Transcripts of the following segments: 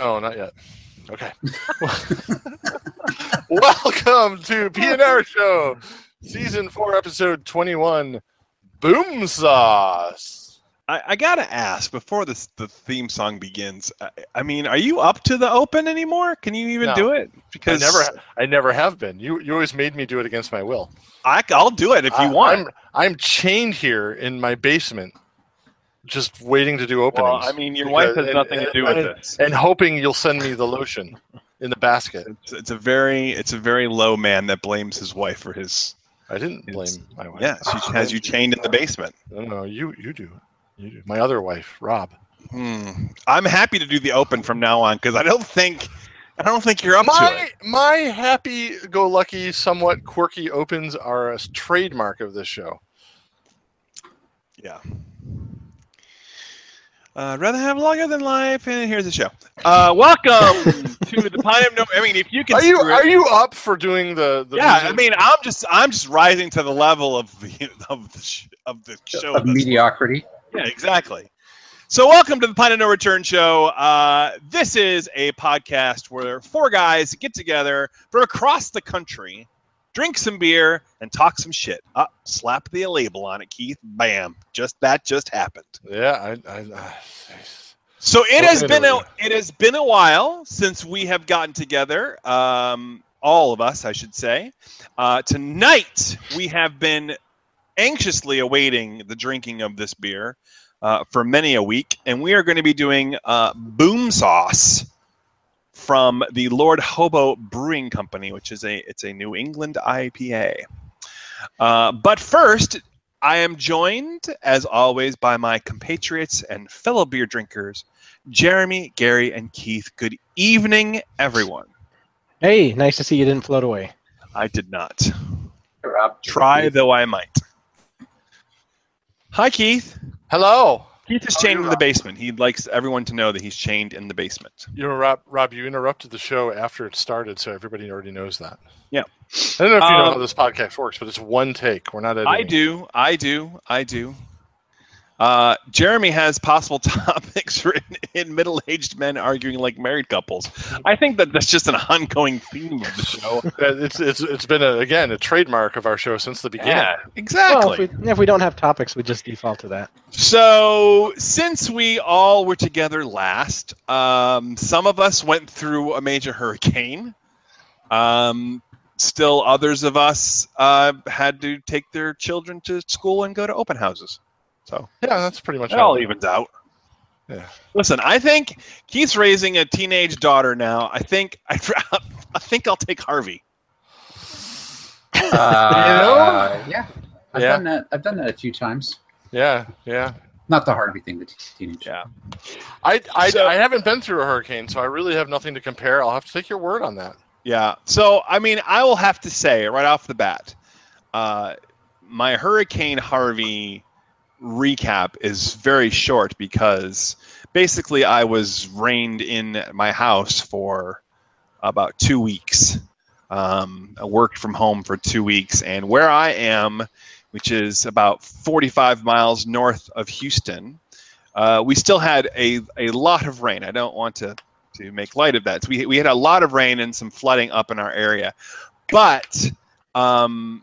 Oh, not yet. Okay. Welcome to PNR Show, Season 4, Episode 21, Boom Sauce. I, I gotta ask before this the theme song begins. I, I mean, are you up to the open anymore? Can you even No. do it? I Because never, I never have been. You, you always made me do it against my will. I, will do it if you I- want. I'm, I'm chained here in my basement, just waiting to do openings. well, I mean, your wife has And- nothing to do with and- this. and hoping you'll send me the lotion in the basket. It's, it's a very it's a very low man that blames his wife for his. I didn't It's- blame my wife. Yeah, she has you chained in the basement. No, no, you, you do. You do. My other wife, Rob. Hmm. I'm happy to do the open from now on because I don't think I don't think you're up to My it. my happy-go-lucky, somewhat quirky opens are a trademark of this show. Yeah. Uh, I'd rather have longer than life, and here's the show. Uh, welcome to the Pine of No. I mean, if you can, Are you screw it- are you up for doing the? the yeah, music? I mean, I'm just I'm just rising to the level of the of the sh- of the show. of mediocrity. far. Yeah, exactly. So, welcome to the Pine of No Return show. Uh, this is a podcast where four guys get together from across the country, drink some beer, and talk some shit. Uh, slap the label on it, Keith. Bam! Just that just happened. yeah. I, I, I, So it has been a it has been a while since we have gotten together. Um, all of us, I should say. Uh, tonight we have been anxiously awaiting the drinking of this beer uh, for many a week, and we are going to be doing uh, Boom Sauce from the Lord Hobo Brewing Company, which is a it's a New England IPA. Uh, but first, I am joined, as always, by my compatriots and fellow beer drinkers, Jeremy, Gary, and Keith. Good evening, everyone. Hey, nice to see you didn't float away. I did not. Rob, Try though I might. Hi, Keith. hello. Keith is chained you, in the basement. He likes everyone to know that he's chained in the basement. You know, Rob. Rob, you interrupted the show after it started, so everybody already knows that. Yeah. I don't know if you know Um, how this podcast works, but it's one take. We're not editing. I do. I do. I do. Uh, Jeremy has possible topics written in middle-aged men arguing like married couples. I think that that's just an ongoing theme of the show. It's it's it's been a, again a trademark of our show since the beginning. Yeah, exactly. Well, if we, if we don't have topics, we just default to that. So, since we all were together last, um, some of us went through a major hurricane. Um, still, others of us uh, had to take their children to school and go to open houses. So, Yeah, that's pretty much it all evens out. Yeah. Listen, I think Keith's raising a teenage daughter now. I think I, I think I'll take Harvey. Uh, yeah, I've Yeah. done that. I've done that a few times. Yeah, yeah. Not the Harvey thing, the t- teenage. Yeah. I I, So- I haven't been through a hurricane, so I really have nothing to compare. I'll have to take your word on that. Yeah. So, I mean, I will have to say right off the bat, uh, my Hurricane Harvey recap is very short because basically I was rained in my house for about two weeks. Um, I worked from home for two weeks, and where I am, which is about 45 miles north of Houston, uh, we still had a, a lot of rain. I don't want to to make light of that. So we, we had a lot of rain and some flooding up in our area. But um,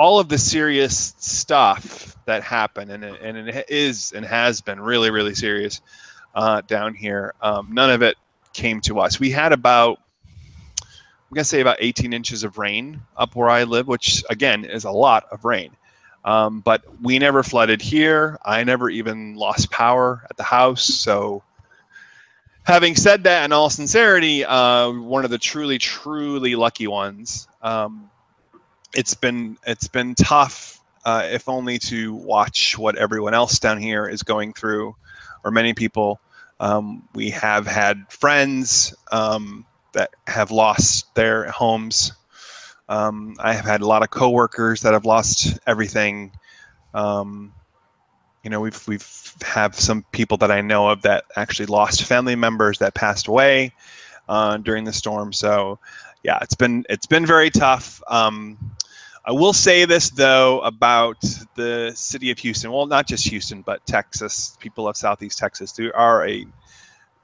all of the serious stuff that happened, and it, and it is and has been really, really serious uh, down here, um, none of it came to us. We had about, I'm to say about 18 inches of rain up where I live, which again is a lot of rain. Um, but we never flooded here. I never even lost power at the house. So, having said that, in all sincerity, uh, one of the truly, truly lucky ones. Um, it's been it's been tough, uh, if only to watch what everyone else down here is going through, or many people. Um, we have had friends um, that have lost their homes. Um, I have had a lot of coworkers that have lost everything. Um, you know, we've we've have some people that I know of that actually lost family members that passed away uh, during the storm. So, yeah, it's been it's been very tough. Um, I will say this though about the city of Houston. Well, not just Houston, but Texas. People of Southeast Texas. They are a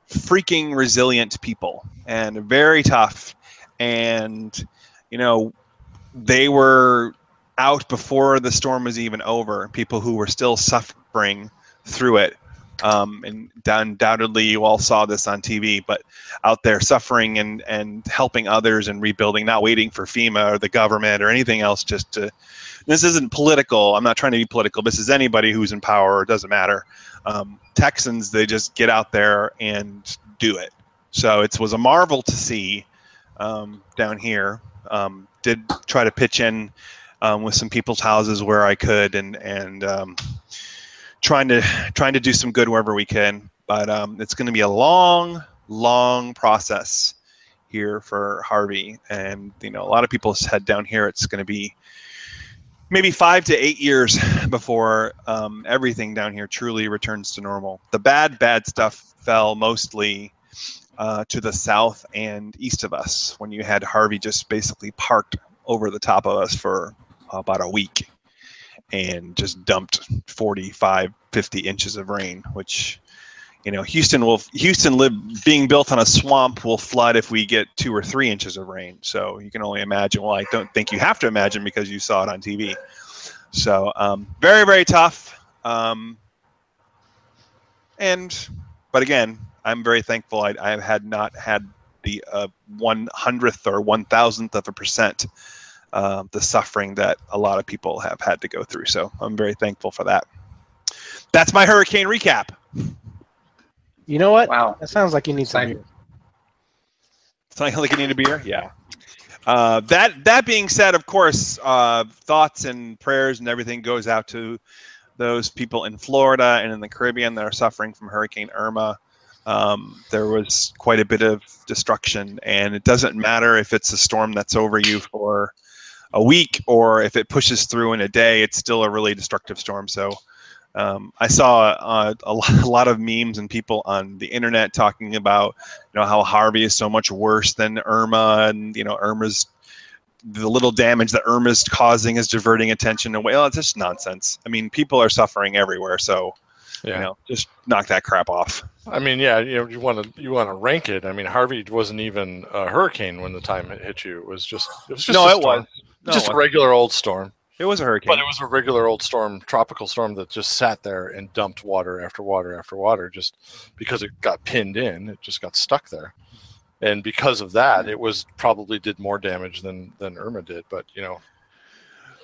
freaking resilient people and very tough. And, you know, they were out before the storm was even over. People who were still suffering through it. Um, and undoubtedly, you all saw this on TV, but out there suffering and, and helping others and rebuilding, not waiting for FEMA or the government or anything else just to. This isn't political. I'm not trying to be political. This is anybody who's in power. It doesn't matter. Um, Texans, they just get out there and do it. So it was a marvel to see um, down here. Um, did try to pitch in um, with some people's houses where I could, and and um, trying to trying to do some good wherever we can. But um, it's going to be a long, long process here for Harvey, and you know a lot of people said down here it's going to be maybe five to eight years before um, everything down here truly returns to normal. The bad, bad stuff fell mostly uh, to the south and east of us when you had Harvey just basically parked over the top of us for about a week and just dumped 45 50 inches of rain which you know houston will houston live being built on a swamp will flood if we get two or three inches of rain. So you can only imagine well i don't think you have to imagine because you saw it on tv so um, very very tough. Um, and but again i'm very thankful i, I had not had the uh, one hundredth or one thousandth of a percent uh, the suffering that a lot of people have had to go through. So I'm very thankful for that. That's my hurricane recap. You know what? Wow. That sounds like you need some. Exciting. beer. Sound like you need a beer? Yeah. Uh, that that being said, of course, uh, thoughts and prayers and everything goes out to those people in Florida and in the Caribbean that are suffering from Hurricane Irma. Um, there was quite a bit of destruction, and it doesn't matter if it's a storm that's over you for a week or if it pushes through in a day. It's still a really destructive storm. So. Um, I saw uh, a, a lot of memes and people on the internet talking about, you know, how Harvey is so much worse than Irma, and you know, Irma's the little damage that Irma's causing is diverting attention away. Well, it's just nonsense. I mean, people are suffering everywhere, so Yeah. you know, just knock that crap off. I mean, yeah, you know, you want to you want to rank it. I mean, Harvey wasn't even a hurricane when the time it hit you. It was just it was just no, it storm. was. No, just a regular old storm. It was a hurricane. But it was a regular old storm, tropical storm that just sat there and dumped water after water after water just because it got pinned in. It just got stuck there. And because of that, it was probably did more damage than than Irma did. But you know,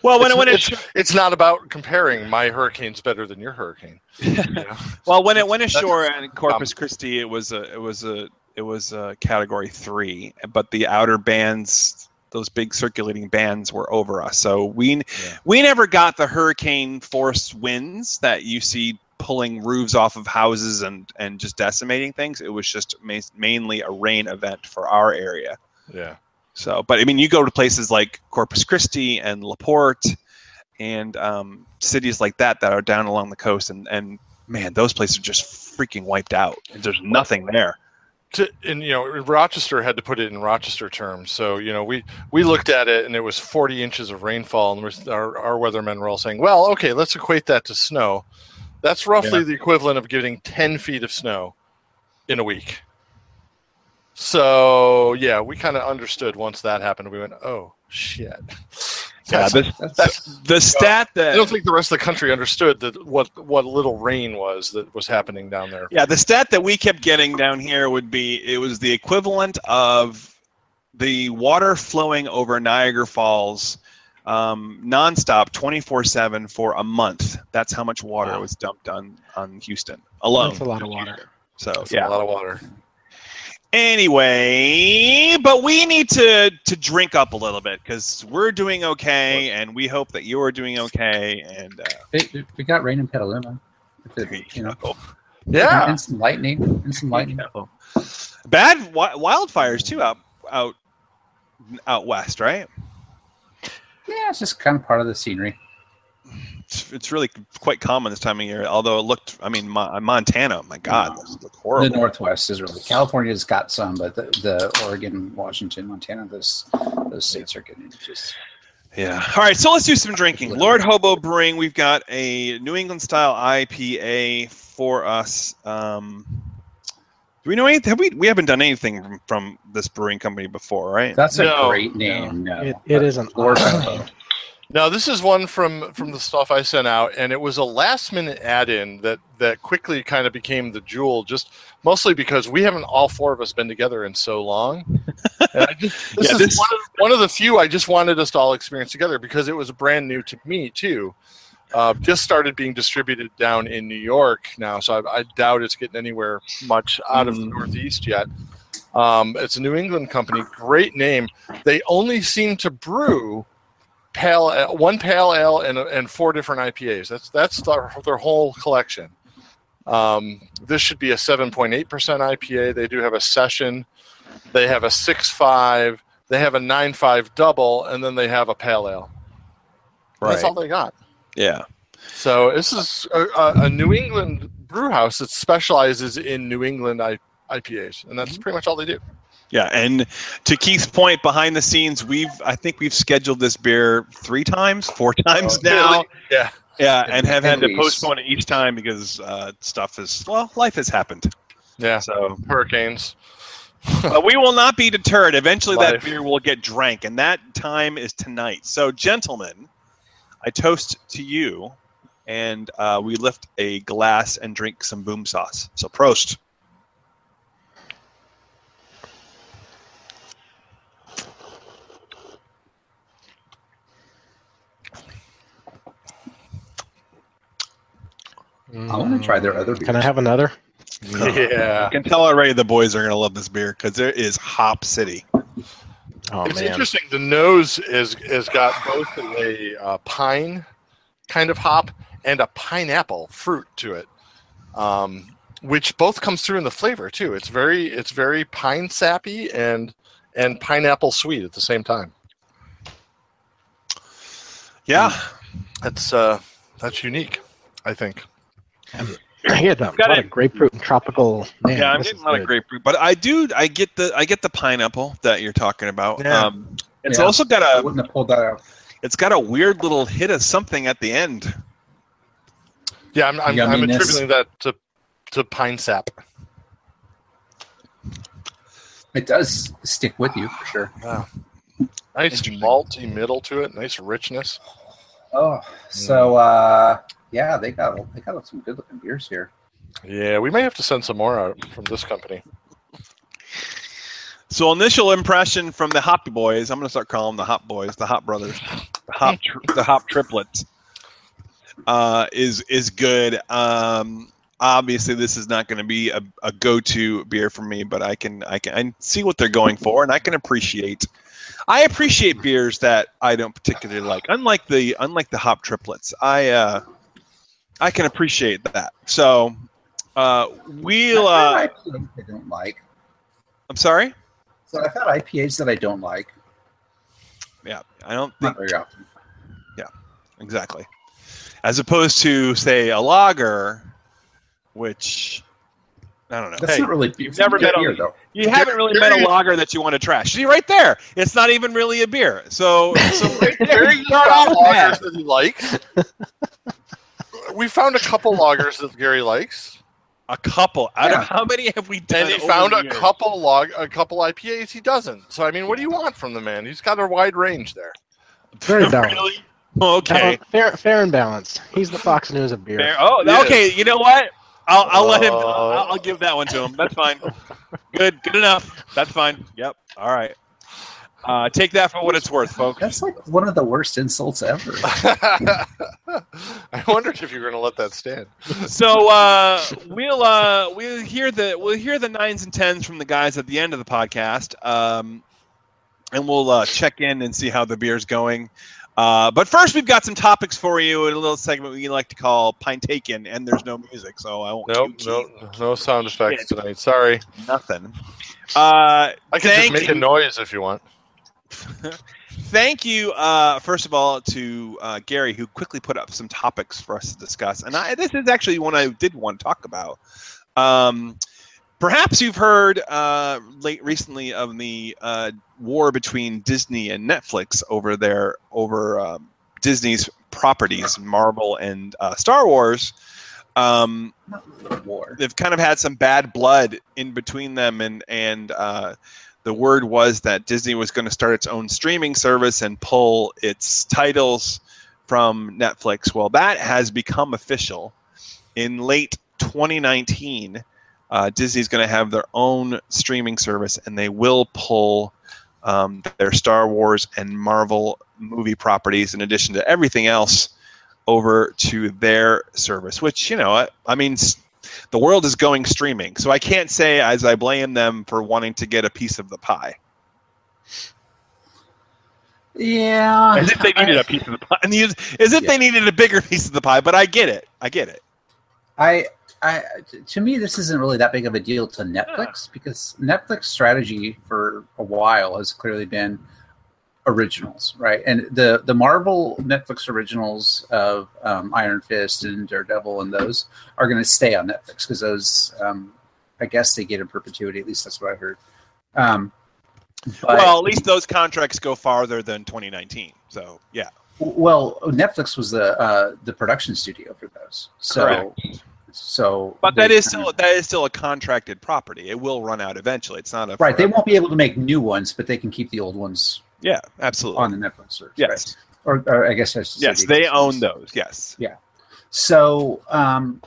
well, when it's, it, when it it's, it's not about comparing my hurricane's better than your hurricane. you know? Well, when it went ashore in Corpus Christi, it was a it was a it was a category three, but the outer bands, those big circulating bands, were over us. So we we never got the hurricane force winds that you see pulling roofs off of houses and and just decimating things. It was just ma- mainly a rain event for our area. Yeah. So, but I mean, you go to places like Corpus Christi and La Porte and um, cities like that that are down along the coast, and, and man, those places are just freaking wiped out. There's nothing there. To, and you know Rochester had to put it in Rochester terms. So you know we we looked at it and it was 40 inches of rainfall, and our our weathermen were all saying, "Well, okay, let's equate that to snow. That's roughly the equivalent of getting 10 feet of snow in a week." So yeah, we kind of understood once that happened. We went, "Oh shit." Yeah, That's- this, That's, that's the stat I that I don't think the rest of the country understood that what what little rain was that was happening down there. yeah, the stat that we kept getting down here would be it was the equivalent of the water flowing over Niagara Falls um, nonstop, 24/7 for a month. That's how much water Wow. was dumped on on Houston alone. That's a lot of water. So That's yeah. a lot of water. Anyway, but we need to to drink up a little bit because we're doing okay, and we hope that you're doing okay. And uh, we, we got rain in Petaluma. It, you know, Yeah. and some lightning, and some lightning. bad wi- wildfires too out out out west, right? Yeah, it's just kind of part of the scenery. It's, it's really quite common this time of year. Although it looked, I mean, Mo- Montana, my God, this looked The. Northwest is really California's got some, but the, the Oregon, Washington, Montana, those those states are getting just Yeah. All right, so let's do some drinking. Lord Hobo Brewing, we've got a New England style IPA for us. Um, Do we know anything? Have we we haven't done anything from, from this brewing company before, right? That's a No, great name. No, It, it is an Lord awesome Peppo. name. Now this is one from from the stuff I sent out, and it was a last minute add in that that quickly kind of became the jewel, just mostly because we haven't all four of us been together in so long. And I just, this Yeah, is this- one, of, one of the few I just wanted us to all experience together because it was brand new to me too. Uh, just started being distributed down in New York now, so I, I doubt it's getting anywhere much out of the Northeast yet. Um, it's a New England company, great name. They only seem to brew pale ale- one pale ale and, and four different IPAs. That's that's their, their whole collection. Um, this should be a 7.8% IPA. They do have a session. They have a 6.5. They have a 9.5 double, and then they have a pale ale. That's all they got. Yeah. So this is a, a, a New England brew house that specializes in New England IPAs, and that's pretty much all they do. Yeah, and to Keith's point, behind the scenes, we've I think we've scheduled this beer three times, four times Oh, now. really? Yeah. Yeah, and have had to postpone it each time because uh, stuff is well, life has happened. Yeah. So, Hurricanes. but we will not be deterred. Eventually, that beer will get drank, and that time is tonight. So, gentlemen, I toast to you, and uh, we lift a glass and drink some boom sauce. So, prost. I want to try their other beers. Can I have another? Yeah. I can tell already the boys are going to love this beer because there is Hop City. Oh it's man, interesting. The nose is is got both a uh, pine kind of hop and a pineapple fruit to it, um, which both comes through in the flavor too. It's very it's very pine sappy and and pineapple sweet at the same time. Yeah. That's uh that's unique, I think. I get a Got lot it. of grapefruit and tropical. Man, yeah, I'm this getting a lot of grapefruit, but I do. I get the I get the pineapple that you're talking about. Yeah. Um, it's Yeah. also got I a wouldn't have pulled that out. it's got a weird little hit of something at the end. Yeah, I'm I'm, I'm attributing that to to pine sap. It does stick with you for sure. Nice Interesting. malty middle to it, nice richness. Oh, so uh, yeah, they got they got some good looking beers here. Yeah, we may have to send some more out from this company. So initial impression from the Hoppy Boys, I'm going to start calling them the Hop Boys, the Hop Brothers, the Hop tri- the Hop Triplets, uh, is is good. Um, obviously, this is not going to be a, a go-to beer for me, but I can I can I see what they're going for, and I can appreciate. I appreciate beers that I don't particularly like. Unlike the unlike the Hop Triplets, I uh, I can appreciate that. So uh, we'll. I've Uh, had IPAs I don't like. I'm sorry. So I've had IPAs that I don't like. Yeah, I don't Not very often. Yeah, exactly. As opposed to say a lager, which I don't know. That's Hey, not really you've never good met a- beer though. you haven't really met a lager that you want to trash. See right there, it's not even really a beer. So, so right there, Gary you start off lagers bad. that he likes. we found a couple lagers that Gary likes, A couple out Yeah. of how many have we done? and he over found the a years? couple log, a couple IPAs he doesn't. So I mean, what do you want from the man? He's got a wide range there. Very balanced. really? Okay. Bal- fair, fair and balanced. He's the Fox News of beer. Fair. Oh, Yes. okay. You know what? I'll, I'll let him. Uh, I'll, I'll give that one to him. That's fine. Good. Good enough. That's fine. Yep. All right. Uh, take that for what it's worth, folks. That's like one of the worst insults ever. I wondered if you were going to let that stand. So uh, we'll uh, we'll hear the we'll hear the nines and tens from the guys at the end of the podcast, um, and we'll uh, check in and see how the beer's going. Uh, but first, we've got some topics for you in a little segment we like to call "Pine Taken," and there's no music, so I won't. Nope, no, no sound effects tonight. Sorry. Nothing. Uh, I can just make you. a noise if you want. Thank you, uh, first of all, to uh, Gary, who quickly put up some topics for us to discuss. And I, this is actually one I did want to talk about. Um, perhaps you've heard uh, late recently of the uh, war between Disney and Netflix over their over um, Disney's properties, Marvel and uh, Star Wars. Um, War. they've kind of had some bad blood in between them, and and uh, the word was that Disney was going to start its own streaming service and pull its titles from Netflix. Well, that has become official. In late 2019, uh, Disney's going to have their own streaming service, and they will pull um, their Star Wars and Marvel movie properties, in addition to everything else, over to their service. Which you know, I, I mean, the world is going streaming, so I can't say as I blame them for wanting to get a piece of the pie. Yeah. As if they needed a piece of the pie, and the- as if Yeah. they needed a bigger piece of the pie. But I get it. I get it. I, I, to me, this isn't really that big of a deal to Netflix because Netflix strategy for a while has clearly been originals, right? And the the Marvel Netflix originals of um, Iron Fist and Daredevil and those are going to stay on Netflix because those, um, I guess, they get in perpetuity. At least that's what I heard. Um, but- well, at least those contracts go farther than 2019. So yeah, well, Netflix was the uh, the production studio for those, so Correct. so. but that is still of- that is still a contracted property. It will run out eventually. It's not a right. They won't be able to make new ones, but they can keep the old ones Yeah, absolutely. on the Netflix service. yes, right? Or, or I guess I should say yes, the they own those. Yes. Yeah. So, um,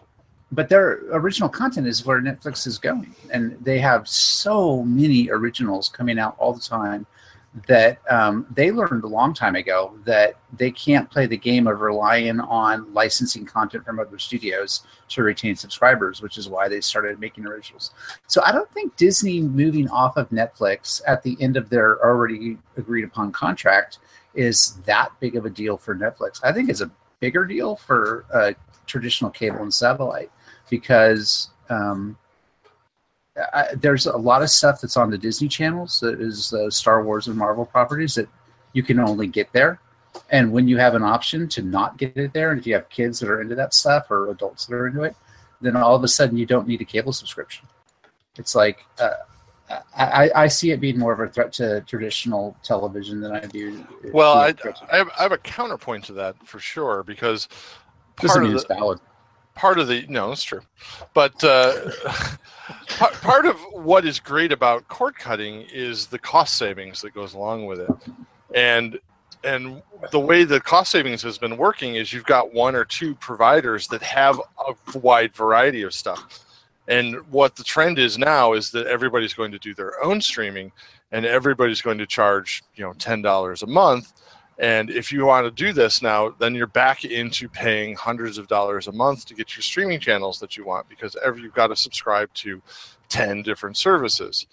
but their original content is where Netflix is going, and they have so many originals coming out all the time that um, they learned a long time ago that they can't play the game of relying on licensing content from other studios to retain subscribers, which is why they started making originals. So I don't think Disney moving off of Netflix at the end of their already agreed upon contract is that big of a deal for Netflix. I think it's a bigger deal for uh, traditional cable and satellite because um, I, there's a lot of stuff that's on the Disney channels that is uh, Star Wars and Marvel properties that you can only get there. And when you have an option to not get it there, and if you have kids that are into that stuff or adults that are into it, then all of a sudden you don't need a cable subscription. It's like uh, I, I- see it being more of a threat to traditional television than I do. Well, I, a threat to- I, have, I have a counterpoint to that for sure because part of the, valid. Part of the no, that's true, but uh, part, part of what is great about cord cutting is the cost savings that goes along with it, and and the way the cost savings has been working is you've got one or two providers that have a wide variety of stuff. And what the trend is now is that everybody's going to do their own streaming and everybody's going to charge, you know, $10 a month. And if you want to do this now, then you're back into paying hundreds of dollars a month to get your streaming channels that you want because every, you've got to subscribe to 10 different services.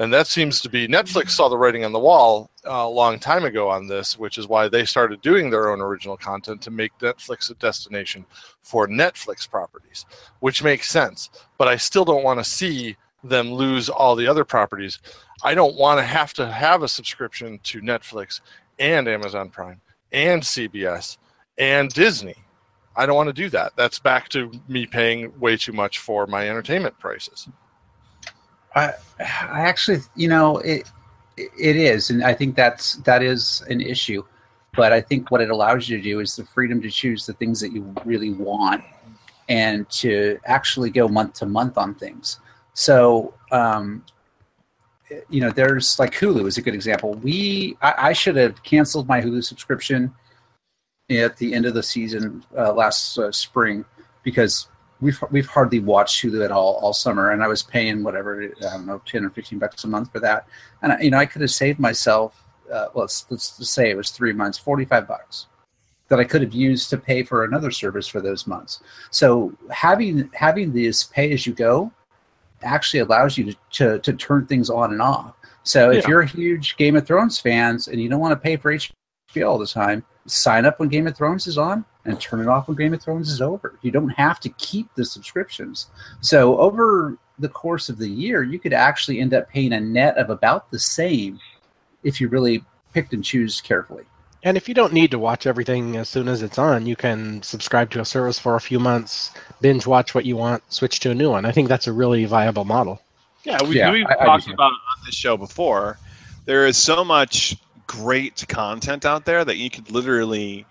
And that seems to be Netflix saw the writing on the wall uh, a long time ago on this, which is why they started doing their own original content to make Netflix a destination for Netflix properties, which makes sense. But I still don't want to see them lose all the other properties. I don't want to have to have a subscription to Netflix and Amazon Prime and CBS and Disney. I don't want to do that. That's back to me paying way too much for my entertainment prices. I, I actually, you know, it it is, and I think that's that is an issue. But I think what it allows you to do is the freedom to choose the things that you really want, and to actually go month to month on things. So, um, you know, there's like Hulu is a good example. We I, I should have canceled my Hulu subscription at the end of the season uh, last uh, spring because we've we've hardly watched Hulu at all all summer, and I was paying whatever I don't know ten or fifteen bucks a month for that, and I, you know I could have saved myself. Uh, let's let's say it was three months, forty five bucks that I could have used to pay for another service for those months. So having having this pay as you go actually allows you to, to, to turn things on and off. So if Yeah. you're a huge Game of Thrones fans and you don't want to pay for HBO all the time, sign up when Game of Thrones is on and turn it off when Game of Thrones is over. You don't have to keep the subscriptions. So over the course of the year, you could actually end up paying a net of about the same if you really picked and choose carefully. And if you don't need to watch everything as soon as it's on, you can subscribe to a service for a few months, binge watch what you want, switch to a new one. I think that's a really viable model. Yeah, we, Yeah, we've I- I talked too. about it on this show before. There is so much great content out there that you could literally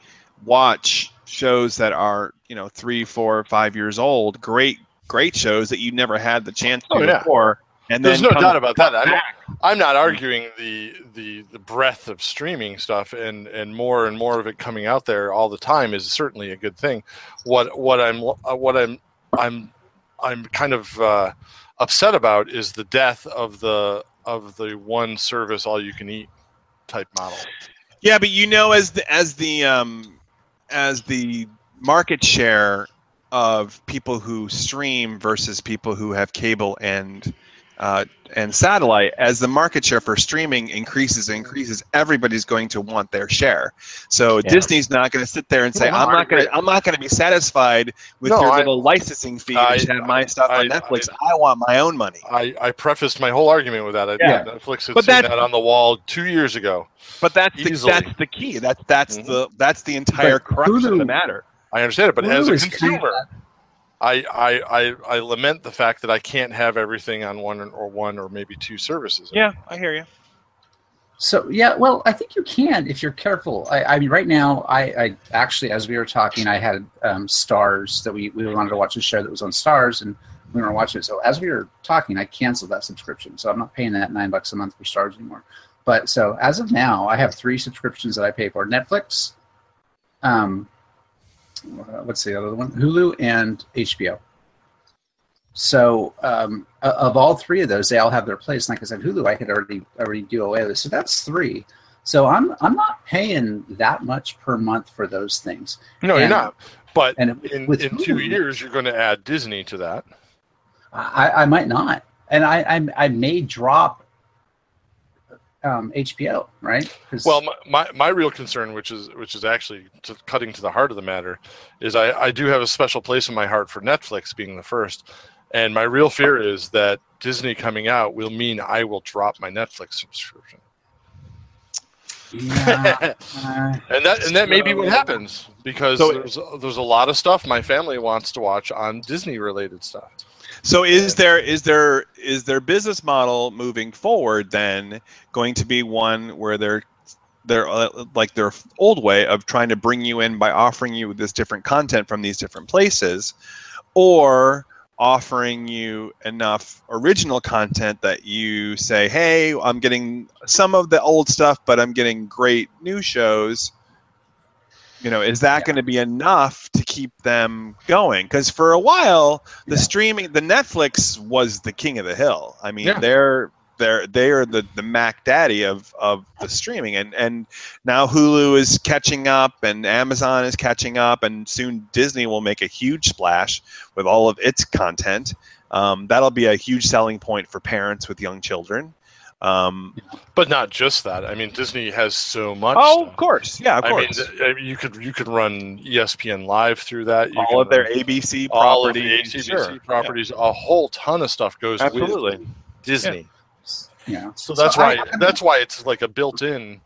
watch shows that are you know three, four, five years old. Great, great shows that you never had the chance to Oh, yeah. before. And There's no come- doubt about that. I'm. I'm not arguing the, the the breadth of streaming stuff and and more and more of it coming out there all the time is certainly a good thing. What what I'm uh, what I'm I'm I'm kind of uh, upset about is the death of the of the one service all you can eat type model. Yeah, but you know, as the as the um, as the market share of people who stream versus people who have cable and uh, and satellite, as the market share for streaming increases and increases, everybody's going to want their share. So Yeah. Disney's not going to sit there and say, No, no, "I'm not going to, I'm not going to be satisfied with No, your I- little licensing fee I- to have my stuff on I- Netflix. I, want my own money." I, I prefaced my whole argument with that. I Yeah. Netflix had But seen that- that on the wall two years ago. But that's the, that's the key. That's that's Mhm. the that's the entire But crux of the matter. I understand it, but as a is kinda- consumer, I, I, I, I lament the fact that I can't have everything on one or one or maybe two services. Yeah, I hear you. So yeah, well, I think you can if you're careful. I, I mean, right now, I, I actually, as we were talking, I had um, Starz that we, we wanted to watch a show that was on Starz, and we were watching it. So as we were talking, I canceled that subscription, so I'm not paying that nine bucks a month for Starz anymore. But so as of now, I have three subscriptions that I pay for: Netflix, um, uh, what's the other one? Hulu and HBO. So um, of all three of those, they all have their place. Like I said, Hulu, I could already already do away with. So that's three. So I'm I'm not paying that much per month for those things. No, you're not. But And in, in two years, you're going to add Disney to that. I, I might not, and I I, I may drop um, HBO right. 'Cause- Well, my, my, my real concern, which is which is actually to cutting to the heart of the matter, is I, I do have a special place in my heart for Netflix being the first, and my real fear is that Disney coming out will mean I will drop my Netflix subscription, yeah, and that and that may be what happens because So- there's there's a lot of stuff my family wants to watch on Disney related stuff. So is there is there is their business model moving forward then going to be one where they're they're uh, like their old way of trying to bring you in by offering you this different content from these different places, or offering you enough original content that you say, "Hey, I'm getting some of the old stuff, but I'm getting great new shows." You know, is that Yeah. going to be enough to keep them going? Because for a while, the Yeah. streaming, the Netflix was the king of the hill. I mean, Yeah. they're they're they are the the Mac Daddy of of the streaming, and and now Hulu is catching up, and Amazon is catching up, and soon Disney will make a huge splash with all of its content. Um, that'll be a huge selling point for parents with young children. Um, But not just that. I mean, Disney has so much. oh, stuff. of course, yeah, of I mean, course. th- I mean, you could you could run ESPN Live through that. You all of their ABC all of the properties, sure, properties. A whole ton of stuff goes yeah, absolutely. with Disney. yeah. So that's So I- why that's why it's like a built-in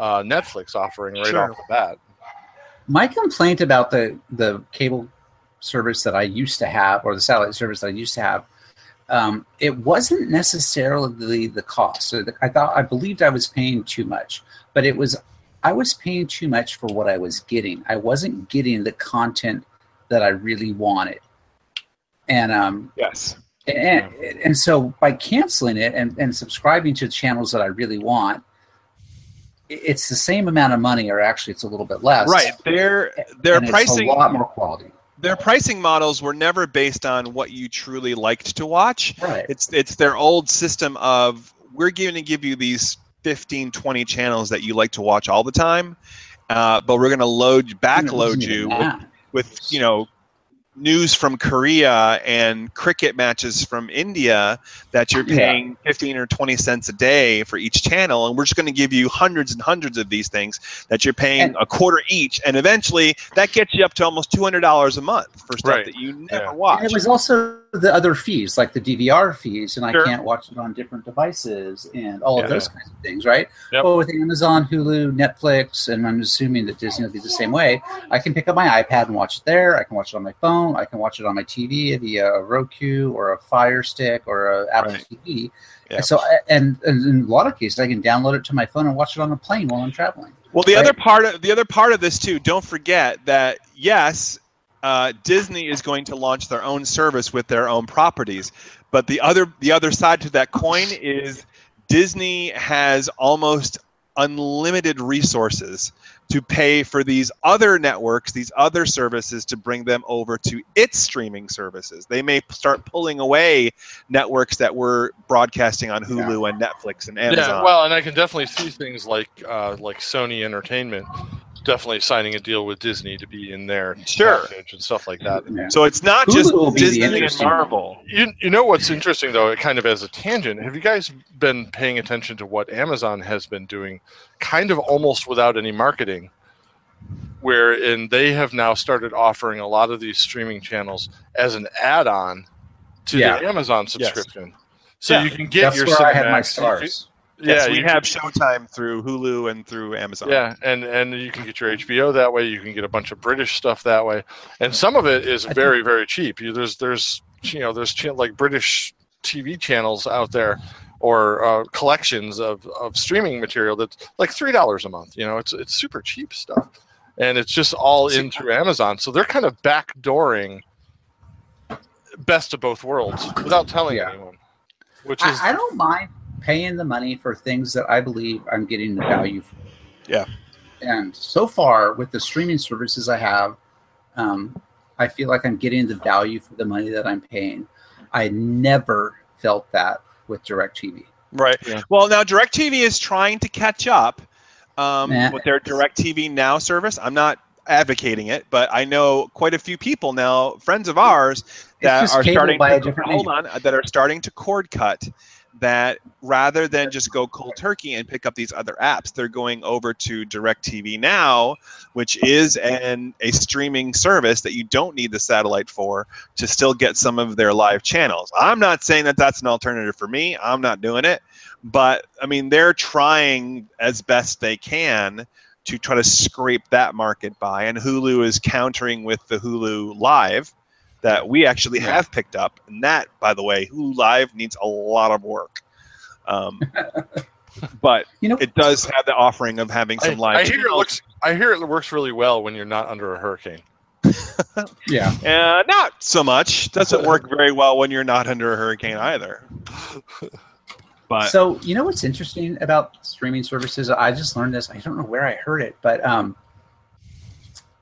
uh, Netflix offering right Sure. off the bat. My complaint about the the cable service that I used to have, or the satellite service that I used to have, um, it wasn't necessarily the cost. So the, I thought I believed I was paying too much, but it was I was paying too much for what I was getting. I wasn't getting the content that I really wanted, and um, Yes. and, and so by canceling it and, and subscribing to channels that I really want, it's the same amount of money, or actually, it's a little bit less. Right. Their their pricing a lot more quality. Their pricing models were never based on what you truly liked to watch. Right. It's it's their old system of we're going to give you these 15, 20 channels that you like to watch all the time, uh, but we're going to load backload you with, with you know news from Korea and cricket matches from India that you're Yeah. paying 15 or 20 cents a day for each channel and we're just going to give you hundreds and hundreds of these things that you're paying And- a quarter each and eventually that gets you up to almost $200 a month for stuff Right. that you never Yeah. watch. And it was also the other fees, like the DVR fees, and I can't watch it on different devices and all Yeah. of those kinds of things, right? Yep. Well, with Amazon, Hulu, Netflix, and I'm assuming that Disney will be the same way. I can pick up my iPad and watch it there. I can watch it on my phone. I can watch it on my TV via a Roku or a Fire Stick or a Apple Right. TV. Yeah. So, and, and in a lot of cases, I can download it to my phone and watch it on a plane while I'm traveling. Well, the Right. other part of the other part of this too. Don't forget that yes, uh, Disney is going to launch their own service with their own properties, but the other the other side to that coin is Disney has almost unlimited resources to pay for these other networks, these other services to bring them over to its streaming services. They may start pulling away networks that were broadcasting on Hulu and Netflix and Amazon. Yeah, well, and I can definitely see things like uh, like Sony Entertainment definitely signing a deal with Disney to be in there Sure. package and stuff like that. Yeah. so it's not Hulu just will be the Disney and interesting. Marvel. You, you know what's interesting though, kind of as a tangent, have you guys been paying attention to what Amazon has been doing kind of almost without any marketing? Wherein they have now started offering a lot of these streaming channels as an add on to Yeah. the Amazon subscription. So Yeah. you can get That's your where I had my Cinemax, you Starz. Can- Yes, yeah, we you have can- Showtime through Hulu and through Amazon. Yeah, and and you can get your HBO that way. You can get a bunch of British stuff that way, and some of it is very very cheap. You, there's there's you know there's cha- like British TV channels out there or uh, collections of, of streaming material that's like three dollars a month. You know, it's it's super cheap stuff, and it's just all in through Amazon. So they're kind of backdooring best of both worlds without telling Yeah. anyone, which is I, I don't mind paying the money for things that I believe I'm getting the value for. Yeah. And so far, with the streaming services I have, um, I feel like I'm getting the value for the money that I'm paying. I never felt that with DirecTV. Right. Yeah. Well, now DirecTV is trying to catch up um, Nah. with their DirecTV Now service. I'm not advocating it, but I know quite a few people now, friends of ours, that are starting to hold name. on, that are starting to cord cut. That rather than just go cold turkey and pick up these other apps, they're going over to DirecTV Now, which is an a streaming service that you don't need the satellite for to still get some of their live channels. I'm not saying that that's an alternative for me. I'm not doing it, but I mean they're trying as best they can to try to scrape that market by, and Hulu is countering with the Hulu Live that we actually Yeah. have picked up, and that, by the way, Hulu Live needs a lot of work. Um, but You know, it does have the offering of having I, some live. I hear it channels. looks I hear it works really well when you're not under a hurricane. yeah. Uh, not so much. Doesn't work very well when you're not under a hurricane either. But So you know what's interesting about streaming services? I just learned this. I don't know where I heard it, but um,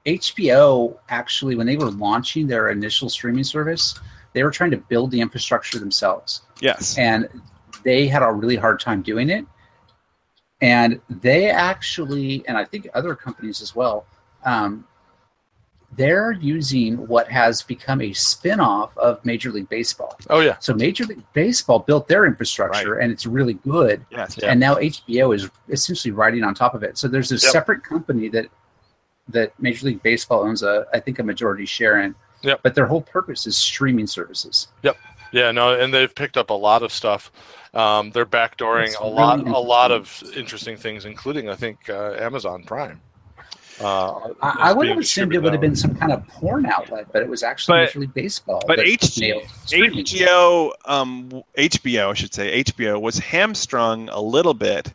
HBO actually, when they were launching their initial streaming service, they were trying to build the infrastructure themselves, yes, and they had a really hard time doing it. And they actually, and I think other companies as well, um, they're using what has become a spin-off of Major League Baseball. Oh yeah, So Major League Baseball built their infrastructure, and it's really good yes, Yeah. and now HBO is essentially riding on top of it. So there's a Yep. separate company that that Major League Baseball owns a I think a majority share in. Yep. But their whole purpose is streaming services. Yep. Yeah, no, and they've picked up a lot of stuff. Um, they're backdooring That's a lot, a lot of interesting things, including I think uh, Amazon Prime. Uh, I, I would being have assumed it distributed would have been some kind of porn outlet, but it was actually But- Major League Baseball. but that H- HBO, um, HBO, I should say, HBO was hamstrung a little bit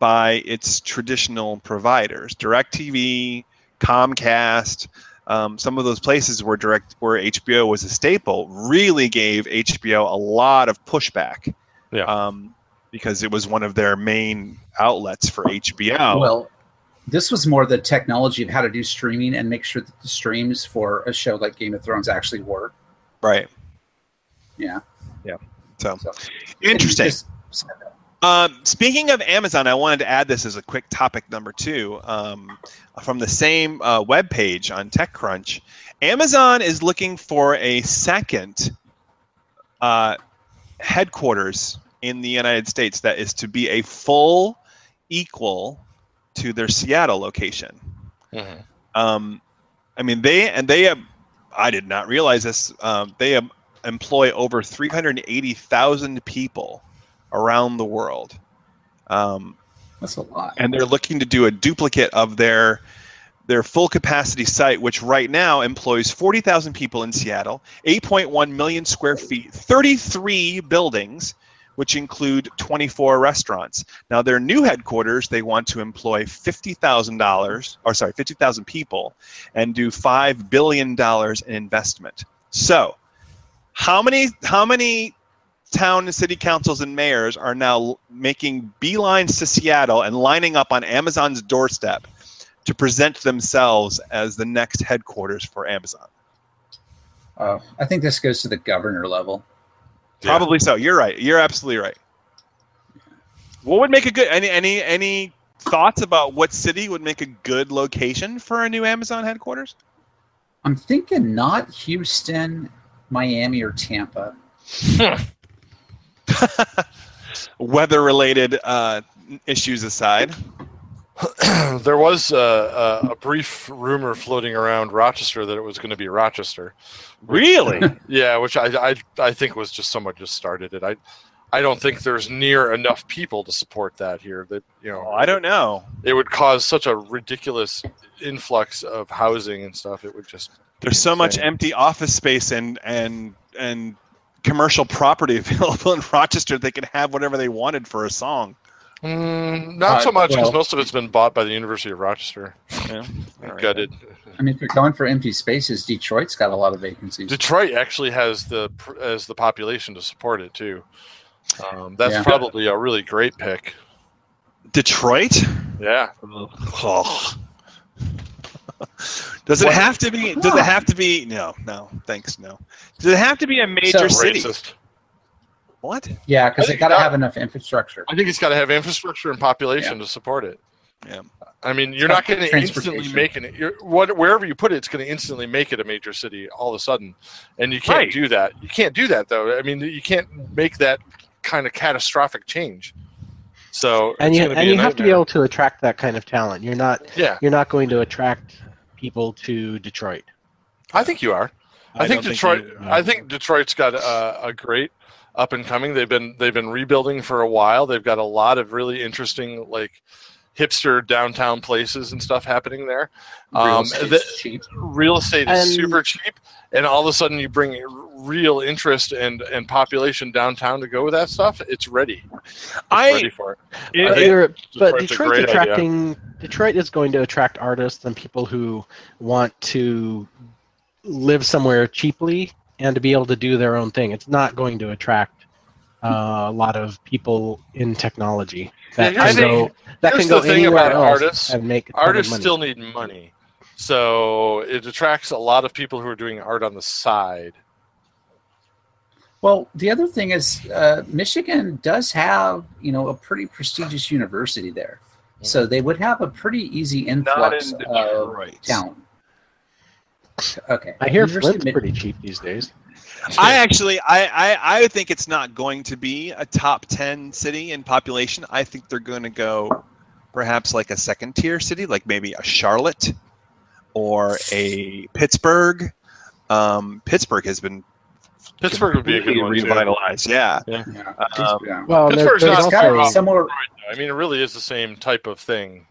by its traditional providers, DirecTV, Comcast. Um, some of those places where direct where HBO was a staple really gave HBO a lot of pushback. Yeah. Um, because it was one of their main outlets for HBO. Well, this was more the technology of how to do streaming and make sure that the streams for a show like Game of Thrones actually work. right. Yeah. So So interesting. Just- Um, speaking of Amazon, I wanted to add this as a quick topic number two um, from the same uh, web page on TechCrunch. Amazon is looking for a second uh, headquarters in the United States that is to be a full equal to their Seattle location. Mhm. Um, I mean, they and they have. I did not realize this. Um, they have, employ over 380,000 people around the world, um, That's a lot. and they're looking to do a duplicate of their their full capacity site, which right now employs 40,000 people in Seattle, 8.1 million square feet, 33 buildings, which include 24 restaurants. Now, their new headquarters, they want to employ $50,000, or sorry, 50,000 people, and do $5 billion in investment. So, how many, how many town and city councils and mayors are now making beelines to Seattle and lining up on Amazon's doorstep to present themselves as the next headquarters for Amazon? Uh, I think this goes to the governor level. Yeah. Probably so. You're right. You're absolutely right. What would make a good any any any thoughts about what city would make a good location for a new Amazon headquarters? I'm thinking not Houston, Miami, or Tampa. Weather related uh, issues aside. there was uh, a, a brief rumor floating around Rochester that it was going to be Rochester. Really? Yeah, which I, I I think was just someone just started it. I I don't think there's near enough people to support that here. That you know, Oh, I don't know. it would cause such a ridiculous influx of housing and stuff. It would just There's so much empty office space and and and commercial property available in Rochester. They could have whatever they wanted for a song. Mm, not Uh, so much because well- most of it's been bought by the University of Rochester. Yeah. All right. Gutted. I mean, if you're going for empty spaces, Detroit's got a lot of vacancies. Detroit actually has the pr- as the population to support it too. Um, that's Yeah. probably a really great pick. Detroit? Yeah. Oh. Does it What? have to be? Does it have to be? No, no, thanks, no. Does it have to be a major So- city? Racist. What? Yeah, because I they got to have enough infrastructure. I think it's got to have infrastructure and population to support it. Yeah. I mean, you're got not going to instantly transportation. make it. You're, what, wherever you put it, it's going to instantly make it a major city all of a sudden, and you can't Right. do that. You can't do that though. I mean, you can't make that kind of catastrophic change. So and you and you have to be able to attract that kind of talent. You're not Yeah, you're not going to attract people to Detroit. I think you are. I, think don't Detroit. you- I think Detroit's got a, a great up and coming. They've been they've been rebuilding for a while. They've got a lot of really interesting like hipster downtown places and stuff happening there. Real Um, estate's the- cheap. real estate is And- super cheap, and all of a sudden you bring real interest and and population downtown to go with that stuff. It's ready. It's I- ready for it. It- I you're- but Detroit's a Detroit's great idea. attracting Detroit is going to attract artists and people who want to live somewhere cheaply and to be able to do their own thing. It's not going to attract uh, a lot of people in technology that Yeah, can go that can go anywhere else artists. and make a ton of Artists still need money, so it attracts a lot of people who are doing art on the side. Well, the other thing is, uh, Michigan does have you know a pretty prestigious university there, so they would have a pretty easy Not influx in of Detroit. talent. Okay, I hear University Flint's Mi- pretty cheap these days. I actually, I, I, I think it's not going to be a top ten city in population. I think they're going to go, perhaps like a second tier city, like maybe a Charlotte or a Pittsburgh. Um, Pittsburgh has been Pittsburgh would be a good completely one. Too. revitalized. Yeah. Yeah, Um, yeah. Well, there- Pittsburgh's there's not it's got to be also somewhere. I mean, it really is the same type of thing.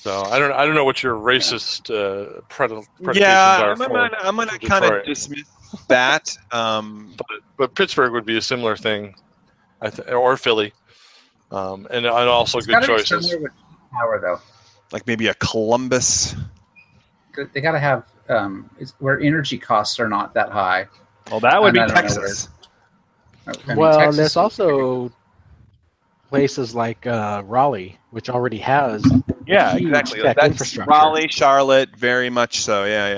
So I don't I don't know what your racist uh, pred- predications yeah, are I'm gonna, I'm gonna kind of dismiss that. Um, but, but Pittsburgh would be a similar thing, I th- or Philly, um, and, and also It's good gotta be choices. with power though. like maybe a Columbus. They got to have um, where energy costs are not that high. Well, that would be I don't know Texas. I mean, well, Texas there's is- also places like uh, Raleigh, which already has Yeah, huge exactly. tech That's infrastructure. Raleigh, Charlotte, very much so. Yeah,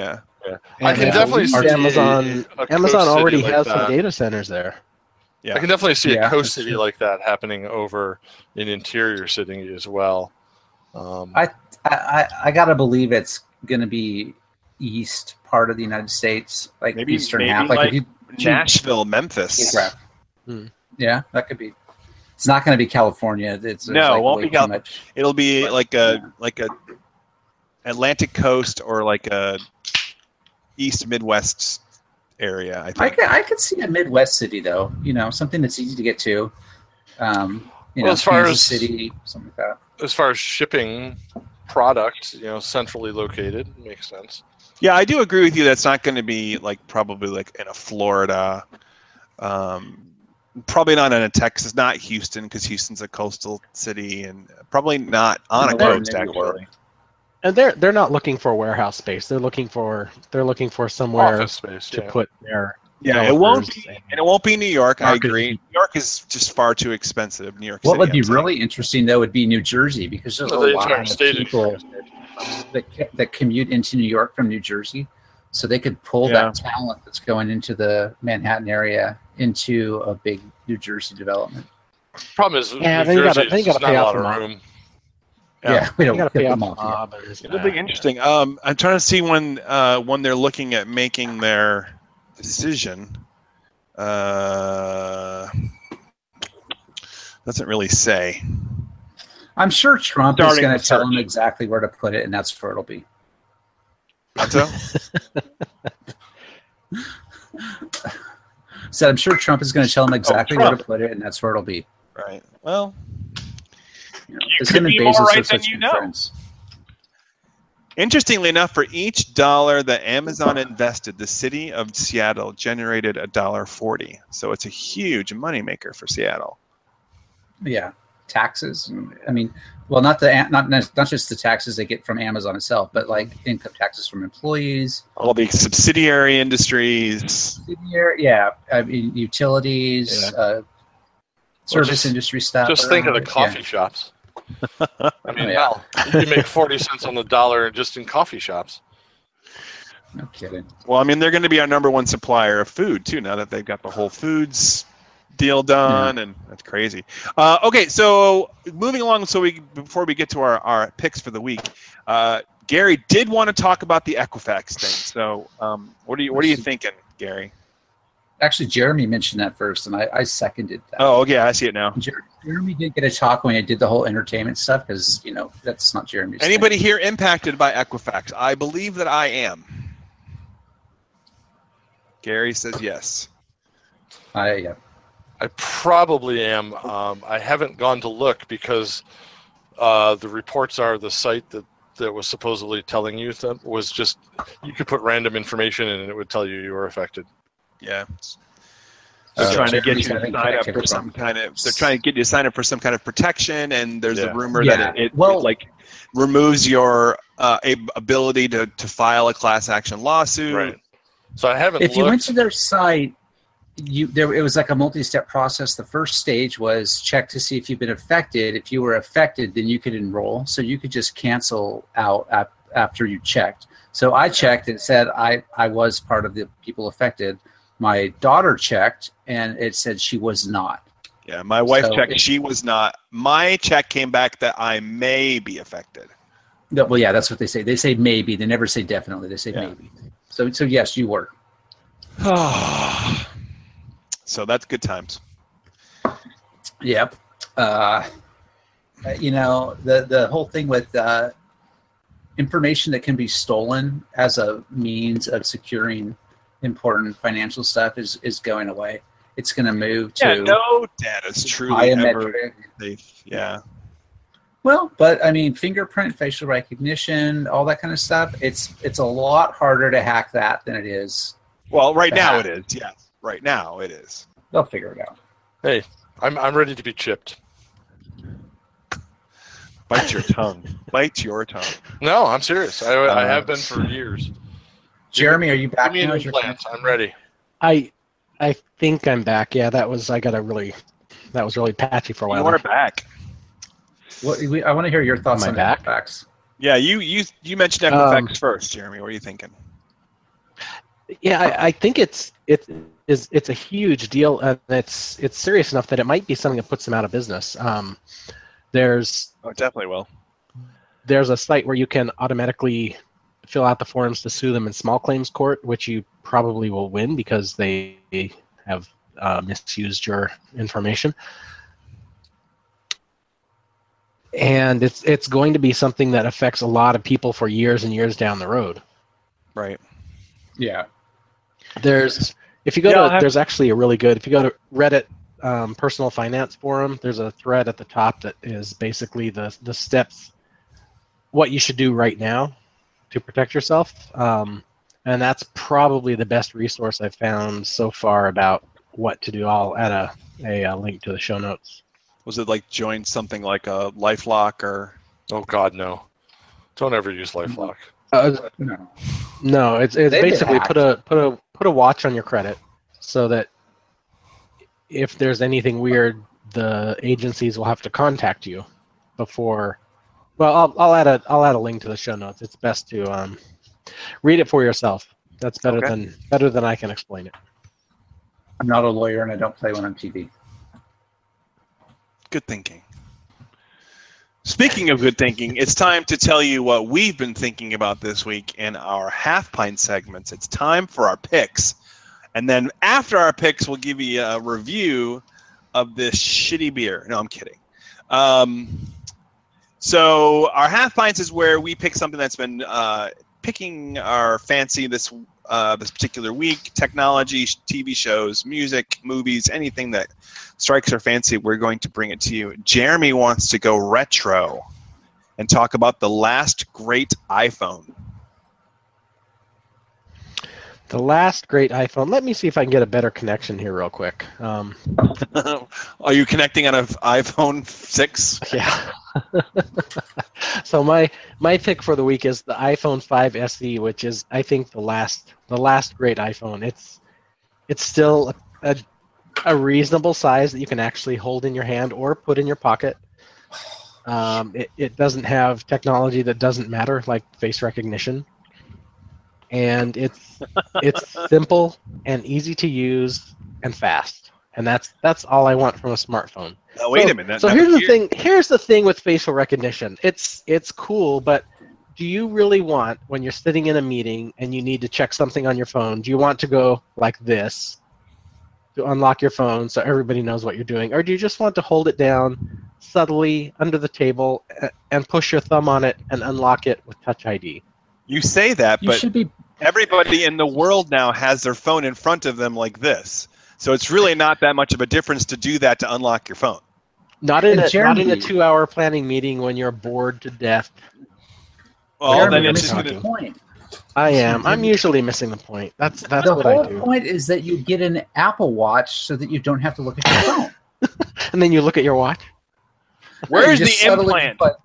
yeah. I And, can uh, definitely see Amazon. a coast Amazon already like has that. some data centers there. Yeah. I can definitely see Yeah, a coast city true. like that happening over in interior city as well. Um, I I, I got to believe it's going to be east part of the United States, like Maybe- eastern maybe half. Like, like if you Nashville, Memphis. geograph- Hmm. Yeah, that could be. It's not going to be California. It's No, like it won't be too Cal- much. It'll be But- like a like a Atlantic coast or like a East Midwest area. I I think. could I could see a Midwest city though. You know, something that's easy to get to. Um, you Well, know, as far Kansas as- City, something like that. as far as shipping product, you know, centrally located makes sense. Yeah, I do agree with you. That's not going to be like probably like in a Florida, um, Probably not in a Texas, not Houston, because Houston's a coastal city, and probably not on a coast actually. And they're they're not looking for warehouse space. They're looking for they're looking for somewhere Office space. to yeah. put their Yeah, it won't be, and- and it won't be New York. I Market- agree. New York is just far too expensive. New York What City. would be I'm saying. really interesting though would be New Jersey because there's So a lot of state is- people that, that commute into New York from New Jersey, so they could pull Yeah. that talent that's going into the Manhattan area into a big New Jersey development. Problem is, Yeah, New then you gotta- Jersey, then you there's gotta not pay a off lot of mob. room. Yeah, Yeah. we don't gotta pay the off the mafia. mob and his It'll be interesting. Um, I'm trying to see when uh, when they're looking at making their decision. Uh, doesn't really say. I'm sure Trump is going to tell him exactly where to put it, and that's where it'll be. Otto? So I'm sure Trump is going to tell him oh, exactly where to put it, and that's where it'll be. right. Well, You, know, You him and Bezos right than such you good know. friends. interestingly enough, for each dollar that Amazon invested, the city of Seattle generated a dollar forty. So it's a huge moneymaker for Seattle. Yeah, taxes. I mean, well, not the not not just the taxes they get from Amazon itself, but like income taxes from employees. All the subsidiary industries. Yeah, I mean utilities, Yeah. uh, service just- industry stuff. Just think of the Yeah. coffee shops. I mean, Yeah. hell, you can make forty cents on the dollar just in coffee shops. No kidding. Well, I mean, they're going to be our number one supplier of food too. Now that they've got the Whole Foods deal done, and that's crazy. Uh, okay, so moving along, so we before we get to our, our picks for the week, uh, Gary did want to talk about the Equifax thing. So, um, what are you what are you thinking, Gary? Actually, Jeremy mentioned that first, and I, I seconded that. Oh, okay, I see it now. Jer- Jeremy did get a talk when I did the whole entertainment stuff because you know that's not Jeremy's. thing. Anybody here impacted by Equifax? I believe that I am. Gary says yes. I yeah. I probably am. Um, I haven't gone to look because uh, the reports are the site that, that was supposedly telling you that was just you could put random information in and it would tell you you were affected. Yeah. Uh, They're trying to get you to sign up for some kind of. They're trying to get you to sign up for some kind of protection, and there's Yeah. a rumor Yeah. that it, it, Well- it, like removes your uh, a- ability to, to file a class action lawsuit. Right. So I haven't. if you went to their site you there it was like a multi-step process. The first stage was check to see if you've been affected. If you were affected then you could enroll. So you could just cancel out ap- after you checked. So i checked and said i i was part of the people affected. My daughter checked and it said she was not. Yeah, my wife So checked. it- She was not. My check came back that I may be affected. No, well yeah that's what they say. They say maybe. They never say definitely. They say Yeah. maybe. So so yes you were so that's good times. Yep. Uh, you know the the whole thing with uh, information that can be stolen as a means of securing important financial stuff is is going away. It's going to move to Yeah, no data is truly ever biometric. safe. Yeah. Well, but I mean, fingerprint, facial recognition, all that kind of stuff. It's it's a lot harder to hack that than it is. Well, right now it That. is. Yes. Right now it is. They'll figure it out. Hey, I'm I'm ready to be chipped. Bite your tongue. Bite your tongue. No, I'm serious. I, I Uh, have been for years. Jeremy, are you Give back me an now? Your. I'm ready. I I think I'm back. Yeah, that was I got a really that was really patchy for a You while. want there. her back. What, we, I want to hear your thoughts Am I on back? Equifax. Yeah, you you you mentioned Equifax Um, first, Jeremy. What are you thinking? Yeah, I, I think it's it is it's a huge deal, and it's it's serious enough that it might be something that puts them out of business. Um, there's Oh, definitely will. there's a site where you can automatically fill out the forms to sue them in small claims court, which you probably will win because they have uh, misused your information. And it's it's going to be something that affects a lot of people for years and years down the road. Right. Yeah. There's if you go Yeah, I'll to have- there's actually a really good if you go to Reddit um, personal finance forum. There's a thread at the top that is basically the the steps what you should do right now to protect yourself. Um, and that's probably the best resource I've found so far about what to do all at a a uh, link to the show notes. Was it like join something like a LifeLock or? Oh God, no! Don't ever use LifeLock. Uh, No. no, it's it's They've basically put a put a put a watch on your credit, so that if there's anything weird, the agencies will have to contact you before. Well, I'll I'll add a I'll add a link to the show notes. It's best to um, read it for yourself. That's better Okay. than better than I can explain it. I'm not a lawyer and I don't play one on TV. Good thinking. Speaking of good thinking, it's time to tell you what we've been thinking about this week in our half pint segments. It's time for our picks. And then after our picks, we'll give you a review of this shitty beer. No, I'm kidding. Um, so our half pints is where we pick something that's been uh, picking our fancy this uh, this particular week. Technology, TV shows, music, movies, anything that strikes our fancy. We're going to bring it to you. Jeremy wants to go retro and talk about the last great iPhone. The last great iPhone. Let me see if I can get a better connection here, real quick. Um, Are you connecting on an iPhone six? Yeah. so my my pick for the week is the iPhone 5 SE, which is I think the last the last great iPhone. It's it's still a, a reasonable size that you can actually hold in your hand or put in your pocket. Um, it, it doesn't have technology that doesn't matter like face recognition, and it's it's simple and easy to use and fast, and that's that's all I want from a smartphone. Oh, wait So- a minute. So Now, here's the here- thing. Here's the thing with facial recognition. It's it's cool, but do you really want when you're sitting in a meeting and you need to check something on your phone? Do you want to go like this to unlock your phone so everybody knows what you're doing, or do you just want to hold it down subtly under the table and push your thumb on it and unlock it with Touch ID? You say that, but You but should be. Everybody in the world now has their phone in front of them like this. So it's really not that much of a difference to do that to unlock your phone. Not in And a not in a two-hour planning meeting when you're bored to death. Well, Jeremy, then it's missing just the gonna, point. I am. I'm usually missing the point. That's that's the what I whole do. point is that you get an Apple Watch so that you don't have to look at your phone. And then you look at your watch. where's the just subtly implant? put- Very quick.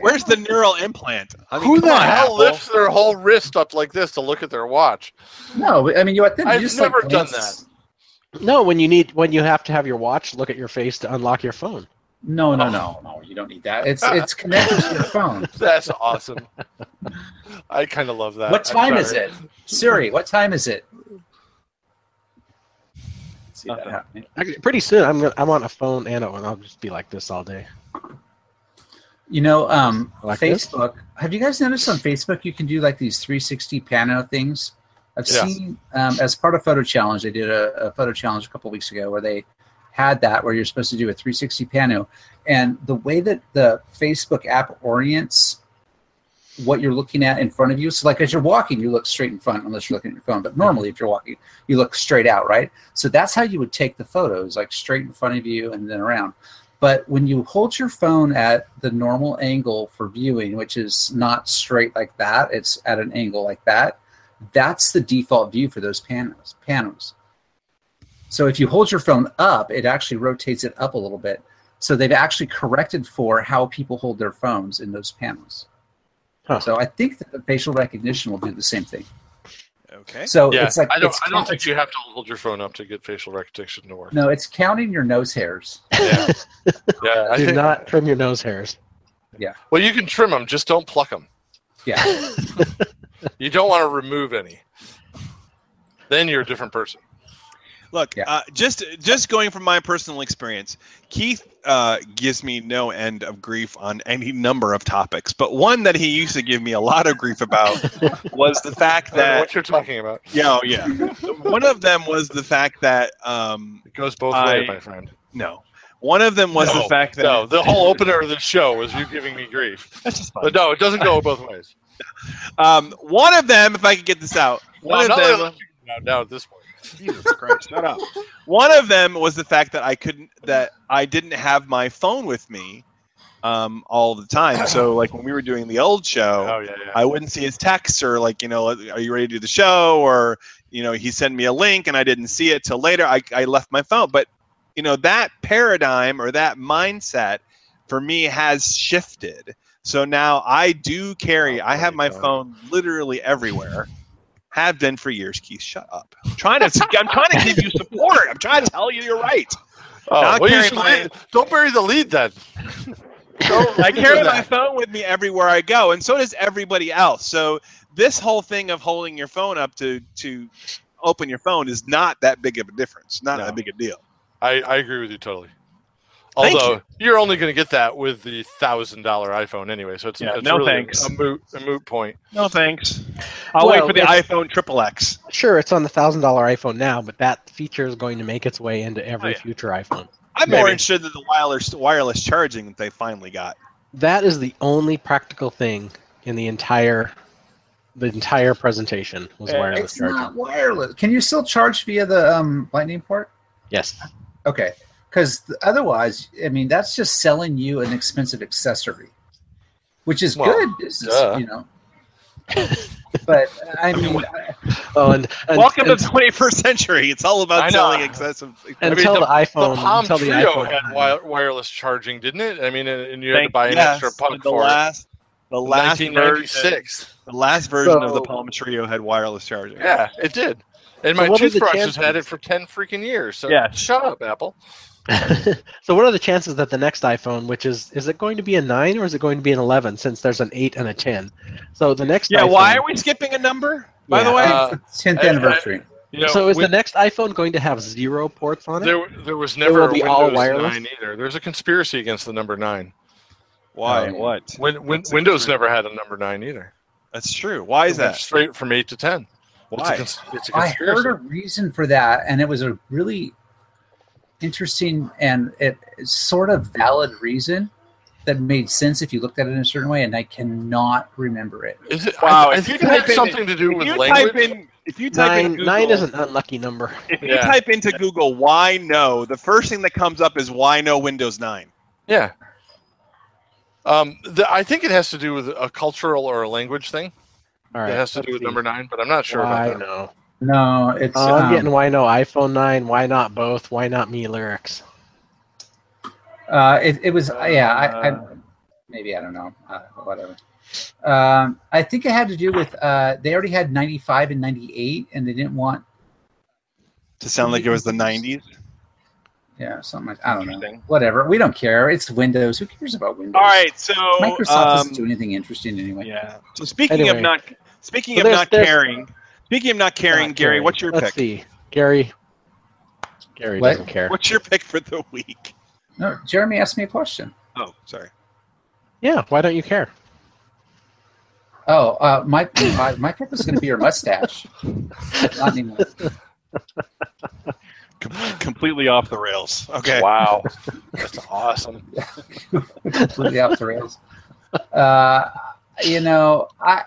Where's the neural implant? I mean, Who the hell Apple. lifts their whole wrist up like this to look at their watch? No, I mean you. What, you I've just, never like, done that. No, when you need when you have to have your watch look at your face to unlock your phone. No, no, Oh. no, no. You don't need that. It's it's connected to your phone. That's awesome. I kind of love that. What time is it, Siri? What time is it? See that Nothing. happening. Actually, pretty soon I'm gonna, I'm on a phone and I'll just be like this all day. You know, um, Like this? Facebook. Have you guys noticed on Facebook you can do like these 360 pano things? I've Yeah. seen um, as part of Photo Challenge, they did a, a photo challenge a couple weeks ago where they had that where you're supposed to do a 360 pano, and the way that the Facebook app orients what you're looking at in front of you. So, like as you're walking, you look straight in front unless you're looking at your phone. But normally, if you're walking, you look straight out, right? So that's how you would take the photos, like straight in front of you and then around. But when you hold your phone at the normal angle for viewing, which is not straight like that, it's at an angle like that, that's the default view for those panels. Panels. So if you hold your phone up, it actually rotates it up a little bit. So they've actually corrected for how people hold their phones in those panels. Huh. So I think that the facial recognition will do the same thing. Okay. So Yeah, it's like I don't. it's I don't think you have to hold your phone up to get facial recognition to work. no, it's counting your nose hairs. Yeah, yeah. I Do think, not trim your nose hairs. Yeah. Well, you can trim them, just don't pluck them. Yeah. You don't want to remove any. Then you're a different person. Look, Yeah. uh, just just going from my personal experience, Keith uh, gives me no end of grief on any number of topics, but one that he used to give me a lot of grief about was the fact I don't know that what you're talking about. yeah, oh, yeah. One of them was the fact that um, It goes both I- ways, my friend. no. One of them was no, the fact that no, the whole opener of the show was you giving me grief. that's just fine. But no, it doesn't go both ways. Um, one of them, if I could get this out, No, one I'm of them. letting you now, now at this point. Jesus Christ, shut up. One of them was the fact that I couldn't, that I didn't have my phone with me um, all the time. So, like when we were doing the old show, Oh yeah, yeah. I wouldn't see his texts or like, you know, are you ready to do the show? Or, you know, he sent me a link and I didn't see it till later. I, I left my phone. But you know that paradigm or that mindset for me has shifted. So now I do carry. Oh, I have my God. phone literally everywhere. Have been for years. Keith, shut up. I'm trying to. I'm trying to give you support. I'm trying to tell you you're right. Oh, well, you should my- lead- don't bury the lead then. I carry my phone with me everywhere I go, and so does everybody else. So this whole thing of holding your phone up to to open your phone is not that big of a difference. Not No. that big a deal. I, I agree with you totally. Thank Although you. are only going to get that with the thousand dollar iPhone anyway, so it's, Yeah, it's no really thanks. a moot a moot point. No thanks. I'll wait for the iPhone Triple X. Sure, it's on the thousand dollar iPhone now, but that feature is going to make its way into every Oh, yeah. future iPhone. I'm more interested in the wireless wireless charging that they finally got. That is the only practical thing in the entire the entire presentation was wireless It's charging. not wireless. Can you still charge via the um, Lightning port? Yes. Okay, because otherwise, I mean, that's just selling you an expensive accessory, which is Well, good business, duh. you know. but I mean, mean, Oh, and, and Welcome and, to the 21st century. It's all about I know. selling excessive. until the- the, iPhone. the Palm until the Treo iPhone had wi- wireless charging, didn't it? I mean, and, and you had to buy an yes, extra puck the for last, the it. last version, 1996. the last version of the Palm Treo had wireless charging. Yeah, it did. And So my what are the had it for ten freaking years. So Yeah. shut up, Apple. So what are the chances that the next iPhone, which is is it going to be a nine or is it going to be an eleven? Since there's an eight and a ten. So the next. Yeah. iPhone, Why are we skipping a number? By the way, Uh, tenth I- I- anniversary. You know, so is with- the next iPhone going to have zero ports on it? there, there was It never will a be Windows all wireless? 9 either. There's a conspiracy against the number nine. why? Um, what? Win, win, What's the Windows conspiracy? never had a number nine either. That's true. Why is It that? straight from eight to ten? It's a, Why? cons- it's a I conspiracy. heard a reason for that, and it was a really interesting and it sort of valid reason that made sense if you looked at it in a certain way, and I cannot remember it. Is it? Wow, I, I if think you it had type in- something to do with you language. type in, if you type in Nine, Google, nine is an unlucky number. if you type into Google "why no," the first thing that comes up is "why no Windows 9." Yeah. Um, the, I think it has to do with a cultural or a language thing. All right. it has to do with see. number nine, but I'm not sure Why about that. no? No, it's Oh, I'm um, getting why no iPhone nine. Why not both? Why not me lyrics? Uh, it, it was yeah. I, I Uh, maybe I don't know. Uh, whatever. Um, I think it had to do with uh, they already had 95 and 98, and they didn't want To sound like it was the 90s. yeah something like I don't know. Whatever. We don't care. It's Windows. Who cares about Windows? All right, so Microsoft um, doesn't do anything interesting anyway. Yeah. So speaking of not speaking So of there's- not there's- caring, speaking of not caring, Not Gary, caring. what's your Let's pick? see. Gary. Gary What? doesn't care. What's your pick for the week? No, Jeremy asked me a question. Oh, sorry. Yeah, why don't you care? Oh, uh, my my, my pick was going to be your mustache. Not anymore. Com- completely off the rails. Okay. Wow, that's awesome. completely off the rails. Uh, you know, I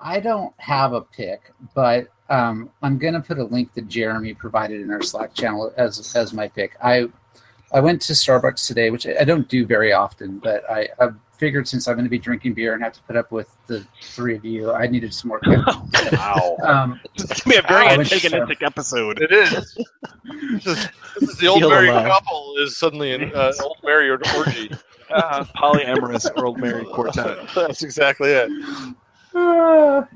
I don't have a pick, but um, I'm going to put a link that Jeremy provided in our Slack channel as as my pick. I I went to Starbucks today, which I don't do very often, but I, I figured since I'm going to be drinking beer and have to put up with the three of you, I needed some more. Caffeine. Wow, um, It's going to be a very Ouch. antagonistic episode. it is. This is, this is the old Feel married alive. couple is suddenly an uh, old married orgy. Uh, polyamorous old married quartet. That's exactly it.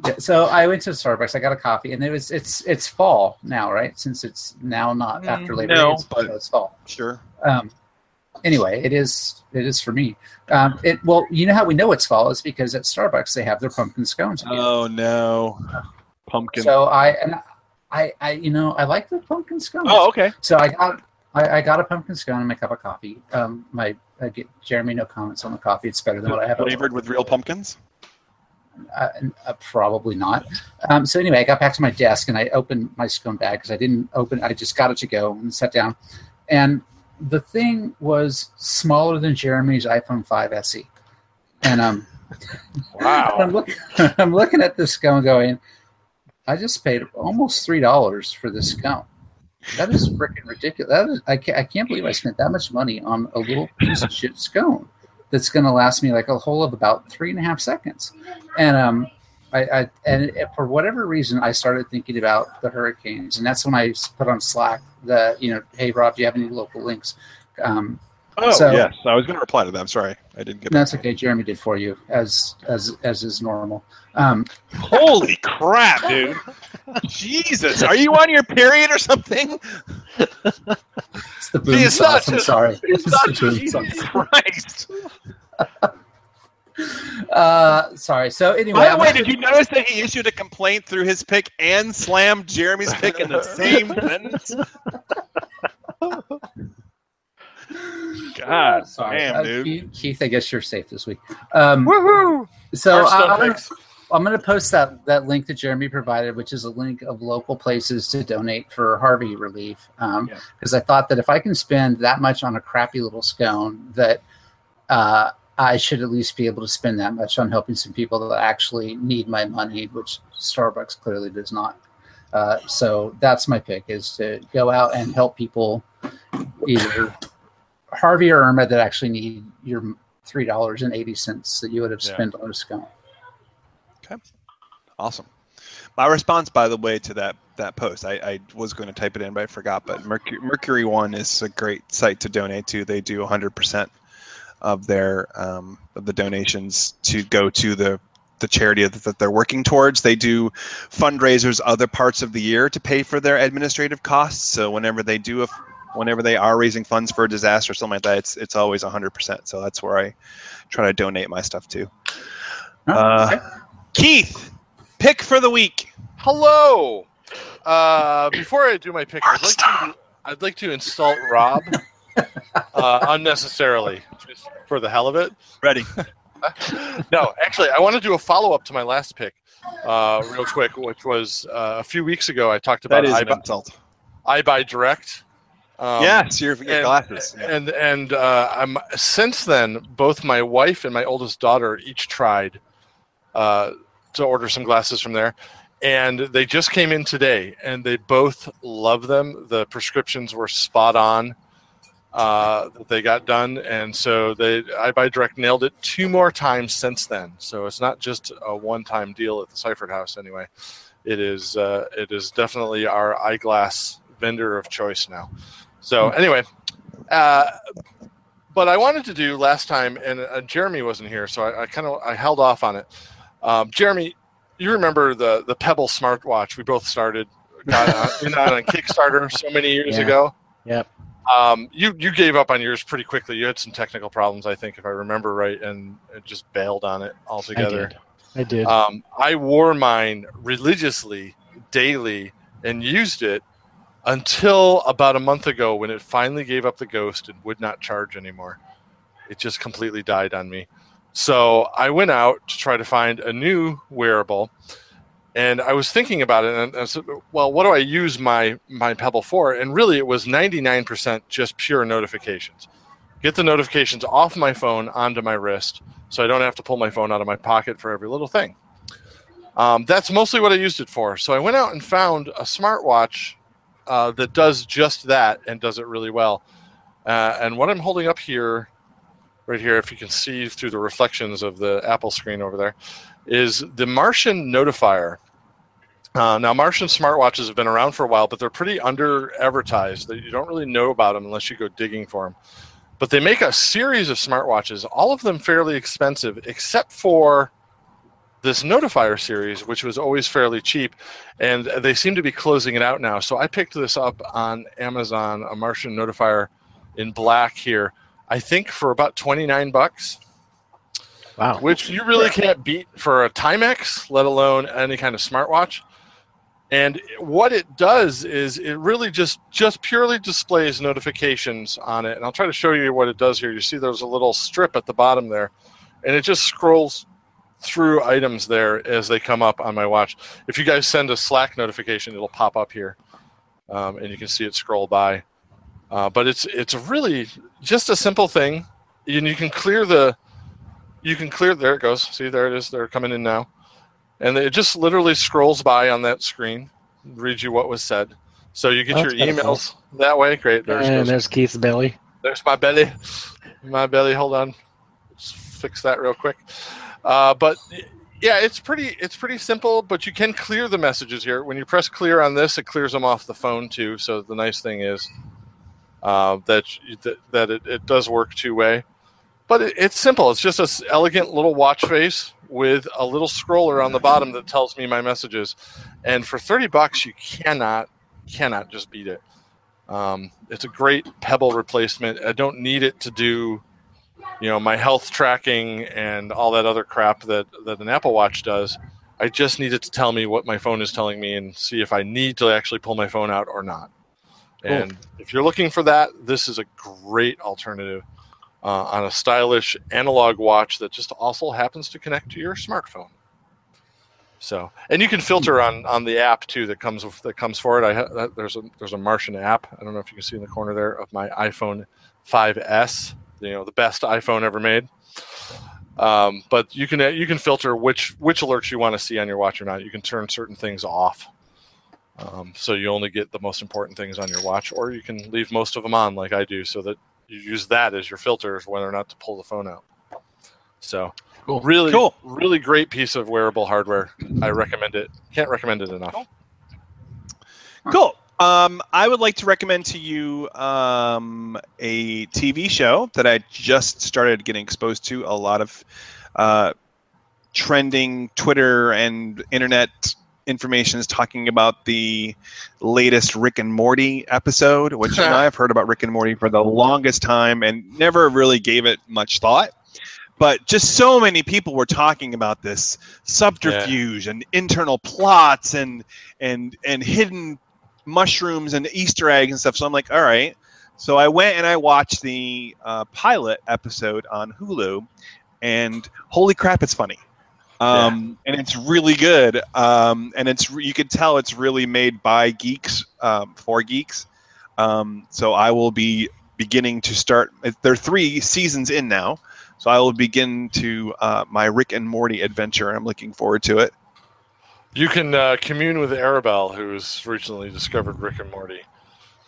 Yeah, so I went to Starbucks. I got a coffee, and it was it's it's fall now, right? Since it's now not Mm, after Labor no, Day, it's, but- so it's fall. Sure. Um, anyway, it is it is for me. Um, it well, you know how we know it's fall is because at Starbucks they have their pumpkin scones. Again. Oh no. Pumpkin. so I and I I you know I like the pumpkin scones. oh, okay. So I got I, I got a pumpkin scone and my cup of coffee. Um, my I get Jeremy no comments on the coffee. It's better than what I have. Flavored with real pumpkins. Uh, uh, probably not. Um, so anyway, I got back to my desk and I opened my scone bag because I didn't open. I just got it to go and sat down, and the thing was smaller than Jeremy's iPhone 5 SE, and um, Wow. I'm looking, I'm looking at this scone going, I just paid almost three dollars for this scone. That is freaking ridiculous. That is, I can't, I can't believe I spent that much money on a little piece of shit scone that's going to last me like a whole of about three and a half seconds. And um, I, I and for whatever reason, I started thinking about the hurricanes, and that's when I put on Slack the you know, hey Rob, do you have any local links? Um, Oh So- yes, I was going to reply to that. I'm sorry, I didn't get. that's okay. Jeremy did for you, as as as is normal. Um, Holy crap, dude! Jesus, are you on your period or something? it's the boom it's not sauce. I'm sorry. it's the not boom Jesus sauce. Christ! Uh, sorry. So anyway, By the way, did you notice that he issued a complaint through his pick and slammed Jeremy's pick in the same sentence? God sorry, damn, Uh, dude. Keith, Keith, I guess you're safe this week. Um, Woohoo! so I, I'm, gonna- I'm going to post that that link that Jeremy provided, which is a link of local places to donate for Harvey relief. Because Yeah. I thought that if I can spend that much on a crappy little scone, that uh, I should at least be able to spend that much on helping some people that actually need my money, which Starbucks clearly does not. Uh, so that's my pick: is to go out and help people, either Harvey or Irma, that actually need your three dollars and eighty cents that you would have Yeah. spent on a scone. Okay, awesome. My response, by the way, to that that post, I, I was going to type it in, but I forgot. But Mercury, Mercury One is a great site to donate to. They do 100% of their um, of the donations to go to the the charity that, that they're working towards. They do fundraisers other parts of the year to pay for their administrative costs. So whenever they do a whenever they are raising funds for a disaster or something like that, it's it's always 100%. So that's where I try to donate my stuff to. Oh, Uh, okay. Keith, pick for the week. Hello. Uh, before I do my pick, I'd like to I'd like to insult Rob uh, unnecessarily, just for the hell of it. Ready? No, actually, I want to do a follow up to my last pick, uh, real quick, which was uh, a few weeks ago. I talked about That is I an buy, insult. EyeBuyDirect. Um, yes, your, your and- glasses. Yeah. and and uh, I'm since then both my wife and my oldest daughter each tried uh, to order some glasses from there, and they just came in today, and they both love them. The prescriptions were spot on uh, that they got done, and so they EyeBuyDirect nailed it two more times since then. So it's not just a one time deal at the Seifert House anyway. It is uh, it is definitely our eyeglass vendor of choice now. So anyway, uh, but I wanted to do last time, and uh, Jeremy wasn't here, so I, I kind of I held off on it. Um, Jeremy, you remember the the Pebble smartwatch we both started got on, on Kickstarter so many years Yeah. ago. Yep. Um, you you gave up on yours pretty quickly. You had some technical problems, I think, if I remember right, and it just bailed on it altogether. I did. I did. Um, I wore mine religiously, daily, and used it until about a month ago when it finally gave up the ghost and would not charge anymore. It just completely died on me. So I went out to try to find a new wearable, and I was thinking about it, and I said, "Well, what do I use my my Pebble for?" And really, it was ninety nine percent just pure notifications. Get the notifications off my phone onto my wrist, so I don't have to pull my phone out of my pocket for every little thing. Um, that's mostly what I used it for. So I went out and found a smartwatch uh, that does just that and does it really well. Uh, and what I'm holding up here, right here, if you can see through the reflections of the Apple screen over there, is the Martian Notifier. Uh, now, Martian smartwatches have been around for a while, but they're pretty under advertised. You don't really know about them unless you go digging for them. But they make a series of smartwatches, all of them fairly expensive, except for this Notifier series, which was always fairly cheap, and they seem to be closing it out now. So I picked this up on Amazon, a Martian Notifier in black here. I think for about twenty nine bucks, wow. which you really can't beat for a Timex, let alone any kind of smartwatch. And what it does is it really just just purely displays notifications on it. And I'll try to show you what it does here. You see there's a little strip at the bottom there, and it just scrolls through items there as they come up on my watch. If you guys send a Slack notification, it'll pop up here, um, and you can see it scroll by. Uh, but it's it's really just a simple thing, and you can clear the you can clear there it goes. See there it is. They're coming in now, and it just literally scrolls by on that screen, reads you what was said. So you get Oh, your kinda cool. emails that way. Great. There's and goes there's Keith's belly. there's my belly. My belly. Hold on. Let's fix that real quick. Uh, but yeah, it's pretty it's pretty simple, but you can clear the messages here. When you press clear on this, it clears them off the phone too. So the nice thing is uh, that that, it, it does work two way. But it, it's simple. It's just a elegant little watch face with a little scroller on the bottom that tells me my messages. And for thirty bucks, you cannot cannot just beat it. Um, it's a great Pebble replacement. I don't need it to do, you know, my health tracking and all that other crap that that an Apple Watch does. I just need it to tell me what my phone is telling me and see if I need to actually pull my phone out or not. Cool. And if you're looking for that, this is a great alternative uh, on a stylish analog watch that just also happens to connect to your smartphone. So, and you can filter on on the app too that comes with, that comes for it. I ha- there's a there's a Martian app. I don't know if you can see in the corner there of my iPhone 5s. You know, the best iPhone ever made. Um, but you can you can filter which which alerts you want to see on your watch or not. You can turn certain things off, um, so you only get the most important things on your watch, or you can leave most of them on, like I do, so that you use that as your filter for whether or not to pull the phone out. So Cool. Really, cool. really great piece of wearable hardware. I recommend it. Can't recommend it enough. Cool. Um, I would like to recommend to you um, a TV show that I just started getting exposed to. A lot of uh, trending Twitter and internet information is talking about the latest Rick and Morty episode, which I've heard about Rick and Morty for the longest time and never really gave it much thought but just so many people were talking about this subterfuge yeah. and internal plots and and and hidden mushrooms and Easter eggs and stuff. So I'm like, all right. So I went and I watched the uh, pilot episode on Hulu, and holy crap, it's funny. Um, yeah. and it's really good. Um, and it's you can tell it's really made by geeks um, for geeks. Um, so I will be beginning to start. There are three seasons in now, so I will begin to uh, my Rick and Morty adventure. I'm looking forward to it. You can uh, commune with Arabelle, who's recently discovered Rick and Morty.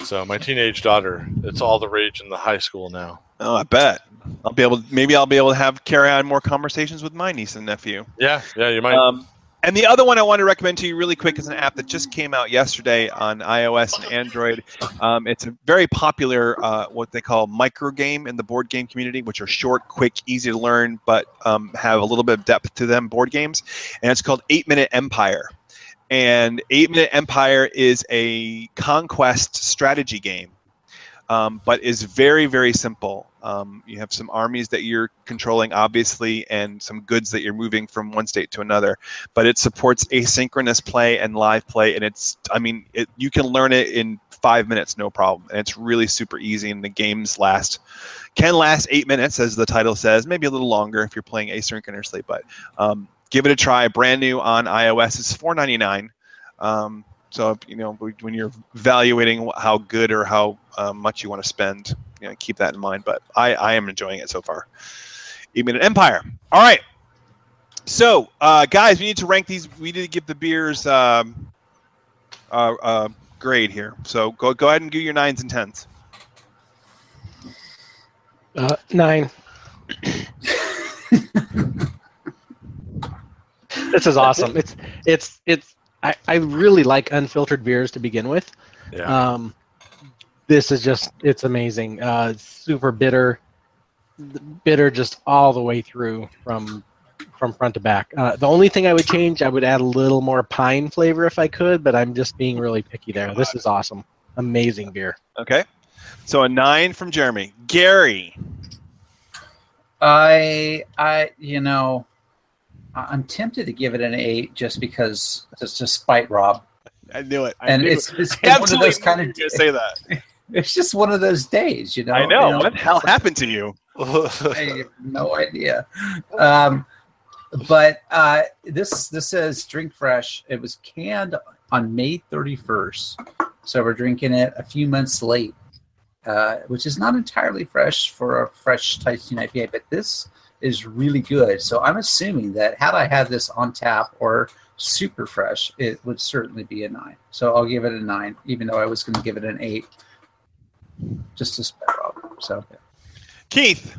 So my teenage daughter, it's all the rage in the high school now. Oh, I bet. I'll be able. To, maybe I'll be able to have carry on more conversations with my niece and nephew. Yeah, yeah, you might. Um, and the other one I want to recommend to you really quick is an app that just came out yesterday on iOS and Android. Um, it's a very popular, uh, what they call micro game in the board game community, which are short, quick, easy to learn, but um, have a little bit of depth to them board games. And it's called 8 Minute Empire. And 8 Minute Empire is a conquest strategy game um, but is very very simple. Um, you have some armies that you're controlling, obviously, and some goods that you're moving from one state to another. But it supports asynchronous play and live play, and it's I mean it, you can learn it in five minutes, no problem, and it's really super easy. And the games last can last eight minutes, as the title says, maybe a little longer if you're playing asynchronously. But um, give it a try. Brand new on iOS. It's four ninety nine. Um, so you know when you're evaluating how good or how uh, much you want to spend, you know, keep that in mind. But I, I am enjoying it so far. Even an Empire. All right. So uh, guys, we need to rank these. We need to give the beers um, uh, uh, grade here. So go go ahead and do your nines and tens. Uh, nine. this is awesome. It's it's it's I, I really like unfiltered beers to begin with. Yeah. Um, this is just it's amazing. Uh, super bitter, bitter just all the way through from from front to back. Uh, the only thing I would change, I would add a little more pine flavor if I could, but I'm just being really picky there. This is awesome, amazing beer. Okay, so a nine from Jeremy. Gary, I I you know I'm tempted to give it an eight just because just to spite Rob. I knew it. I and knew it's, it's one of those kind of days. say that. It's just one of those days, you know. I know. You know? What the hell happened to you? I have no idea. Um, but uh, this this says drink fresh. It was canned on May 31st, so we're drinking it a few months late, uh, which is not entirely fresh for a fresh Tyson IPA. But this is really good. So I'm assuming that had I had this on tap or super fresh, it would certainly be a nine. So I'll give it a nine, even though I was going to give it an eight, just to spare up. So, Keith.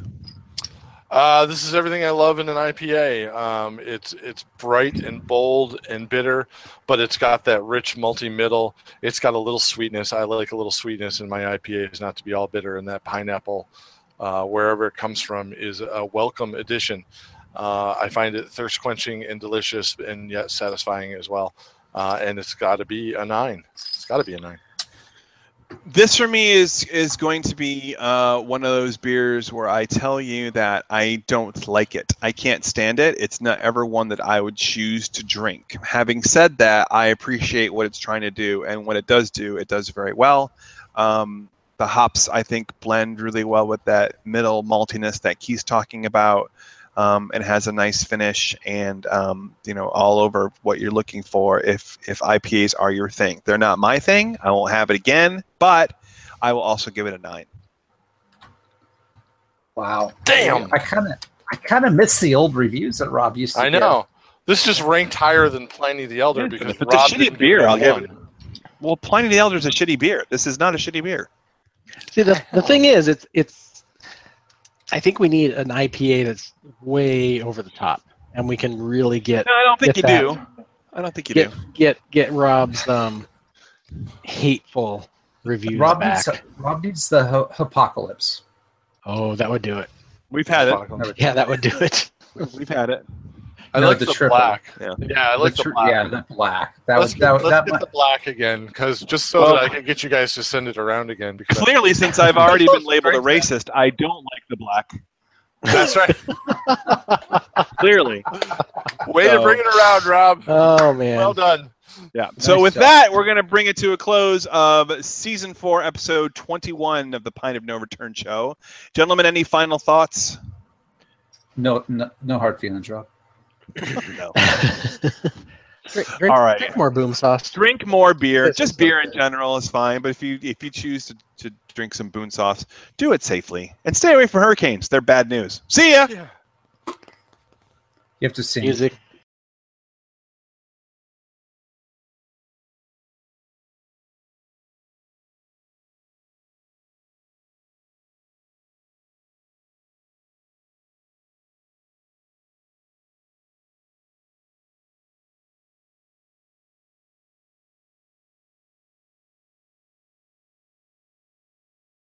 Uh, this is everything I love in an IPA. Um, it's it's bright and bold and bitter, but it's got that rich multi middle. It's got a little sweetness. I like a little sweetness in my IPAs, not to be all bitter. And that pineapple, uh, wherever it comes from, is a welcome addition. Uh, I find it thirst quenching and delicious, and yet satisfying as well. Uh, and it's got to be a nine. It's got to be a nine. This for me is is going to be uh, one of those beers where I tell you that I don't like it. I can't stand it. It's not ever one that I would choose to drink. Having said that, I appreciate what it's trying to do, and what it does do, it does very well. Um, the hops, I think, blend really well with that middle maltiness that Keith's talking about um, and has a nice finish and um, you know all over what you're looking for if if IPAs are your thing. They're not my thing. I won't have it again, but I will also give it a nine. Wow. Damn. I kind of I kind of miss the old reviews that Rob used to I give. know. This just ranked higher than Pliny the Elder because If it's a shitty beer, I'll give it. Well, Pliny the Elder is a shitty beer. This is not a shitty beer. See, the, the thing is, it's it's. I think we need an IPA that's way over the top, and we can really get No, I don't think you that. do. I don't think you get do. get get Rob's um hateful reviews Rob back. needs, Rob needs the ho- apocalypse. Oh, that would do it. We've had it. Yeah, that would do it. We've had it. I No, like the the, triple. black. Yeah. Yeah, I like the, tr- black. Yeah, the black. That let's was get, that, was- let's that get might- the black again, because just so Well- that I can get you guys to send it around again. Because Clearly, since I've already been labeled a racist, I don't like the black. that's right. Clearly. Way So- to bring it around, Rob. Oh man. Well done. Yeah. So with job. that, we're going to bring it to a close of season four, episode 21 of the Pint of No Return show. Gentlemen, any final thoughts? no, no no hard feelings, Rob. No. drink, drink, All right. drink more boom sauce. Drink more beer. This Just is beer in general is fine. But if you if you choose to, to drink some boom sauce, do it safely and stay away from hurricanes. They're bad news. See ya. Yeah. You have to sing. Music.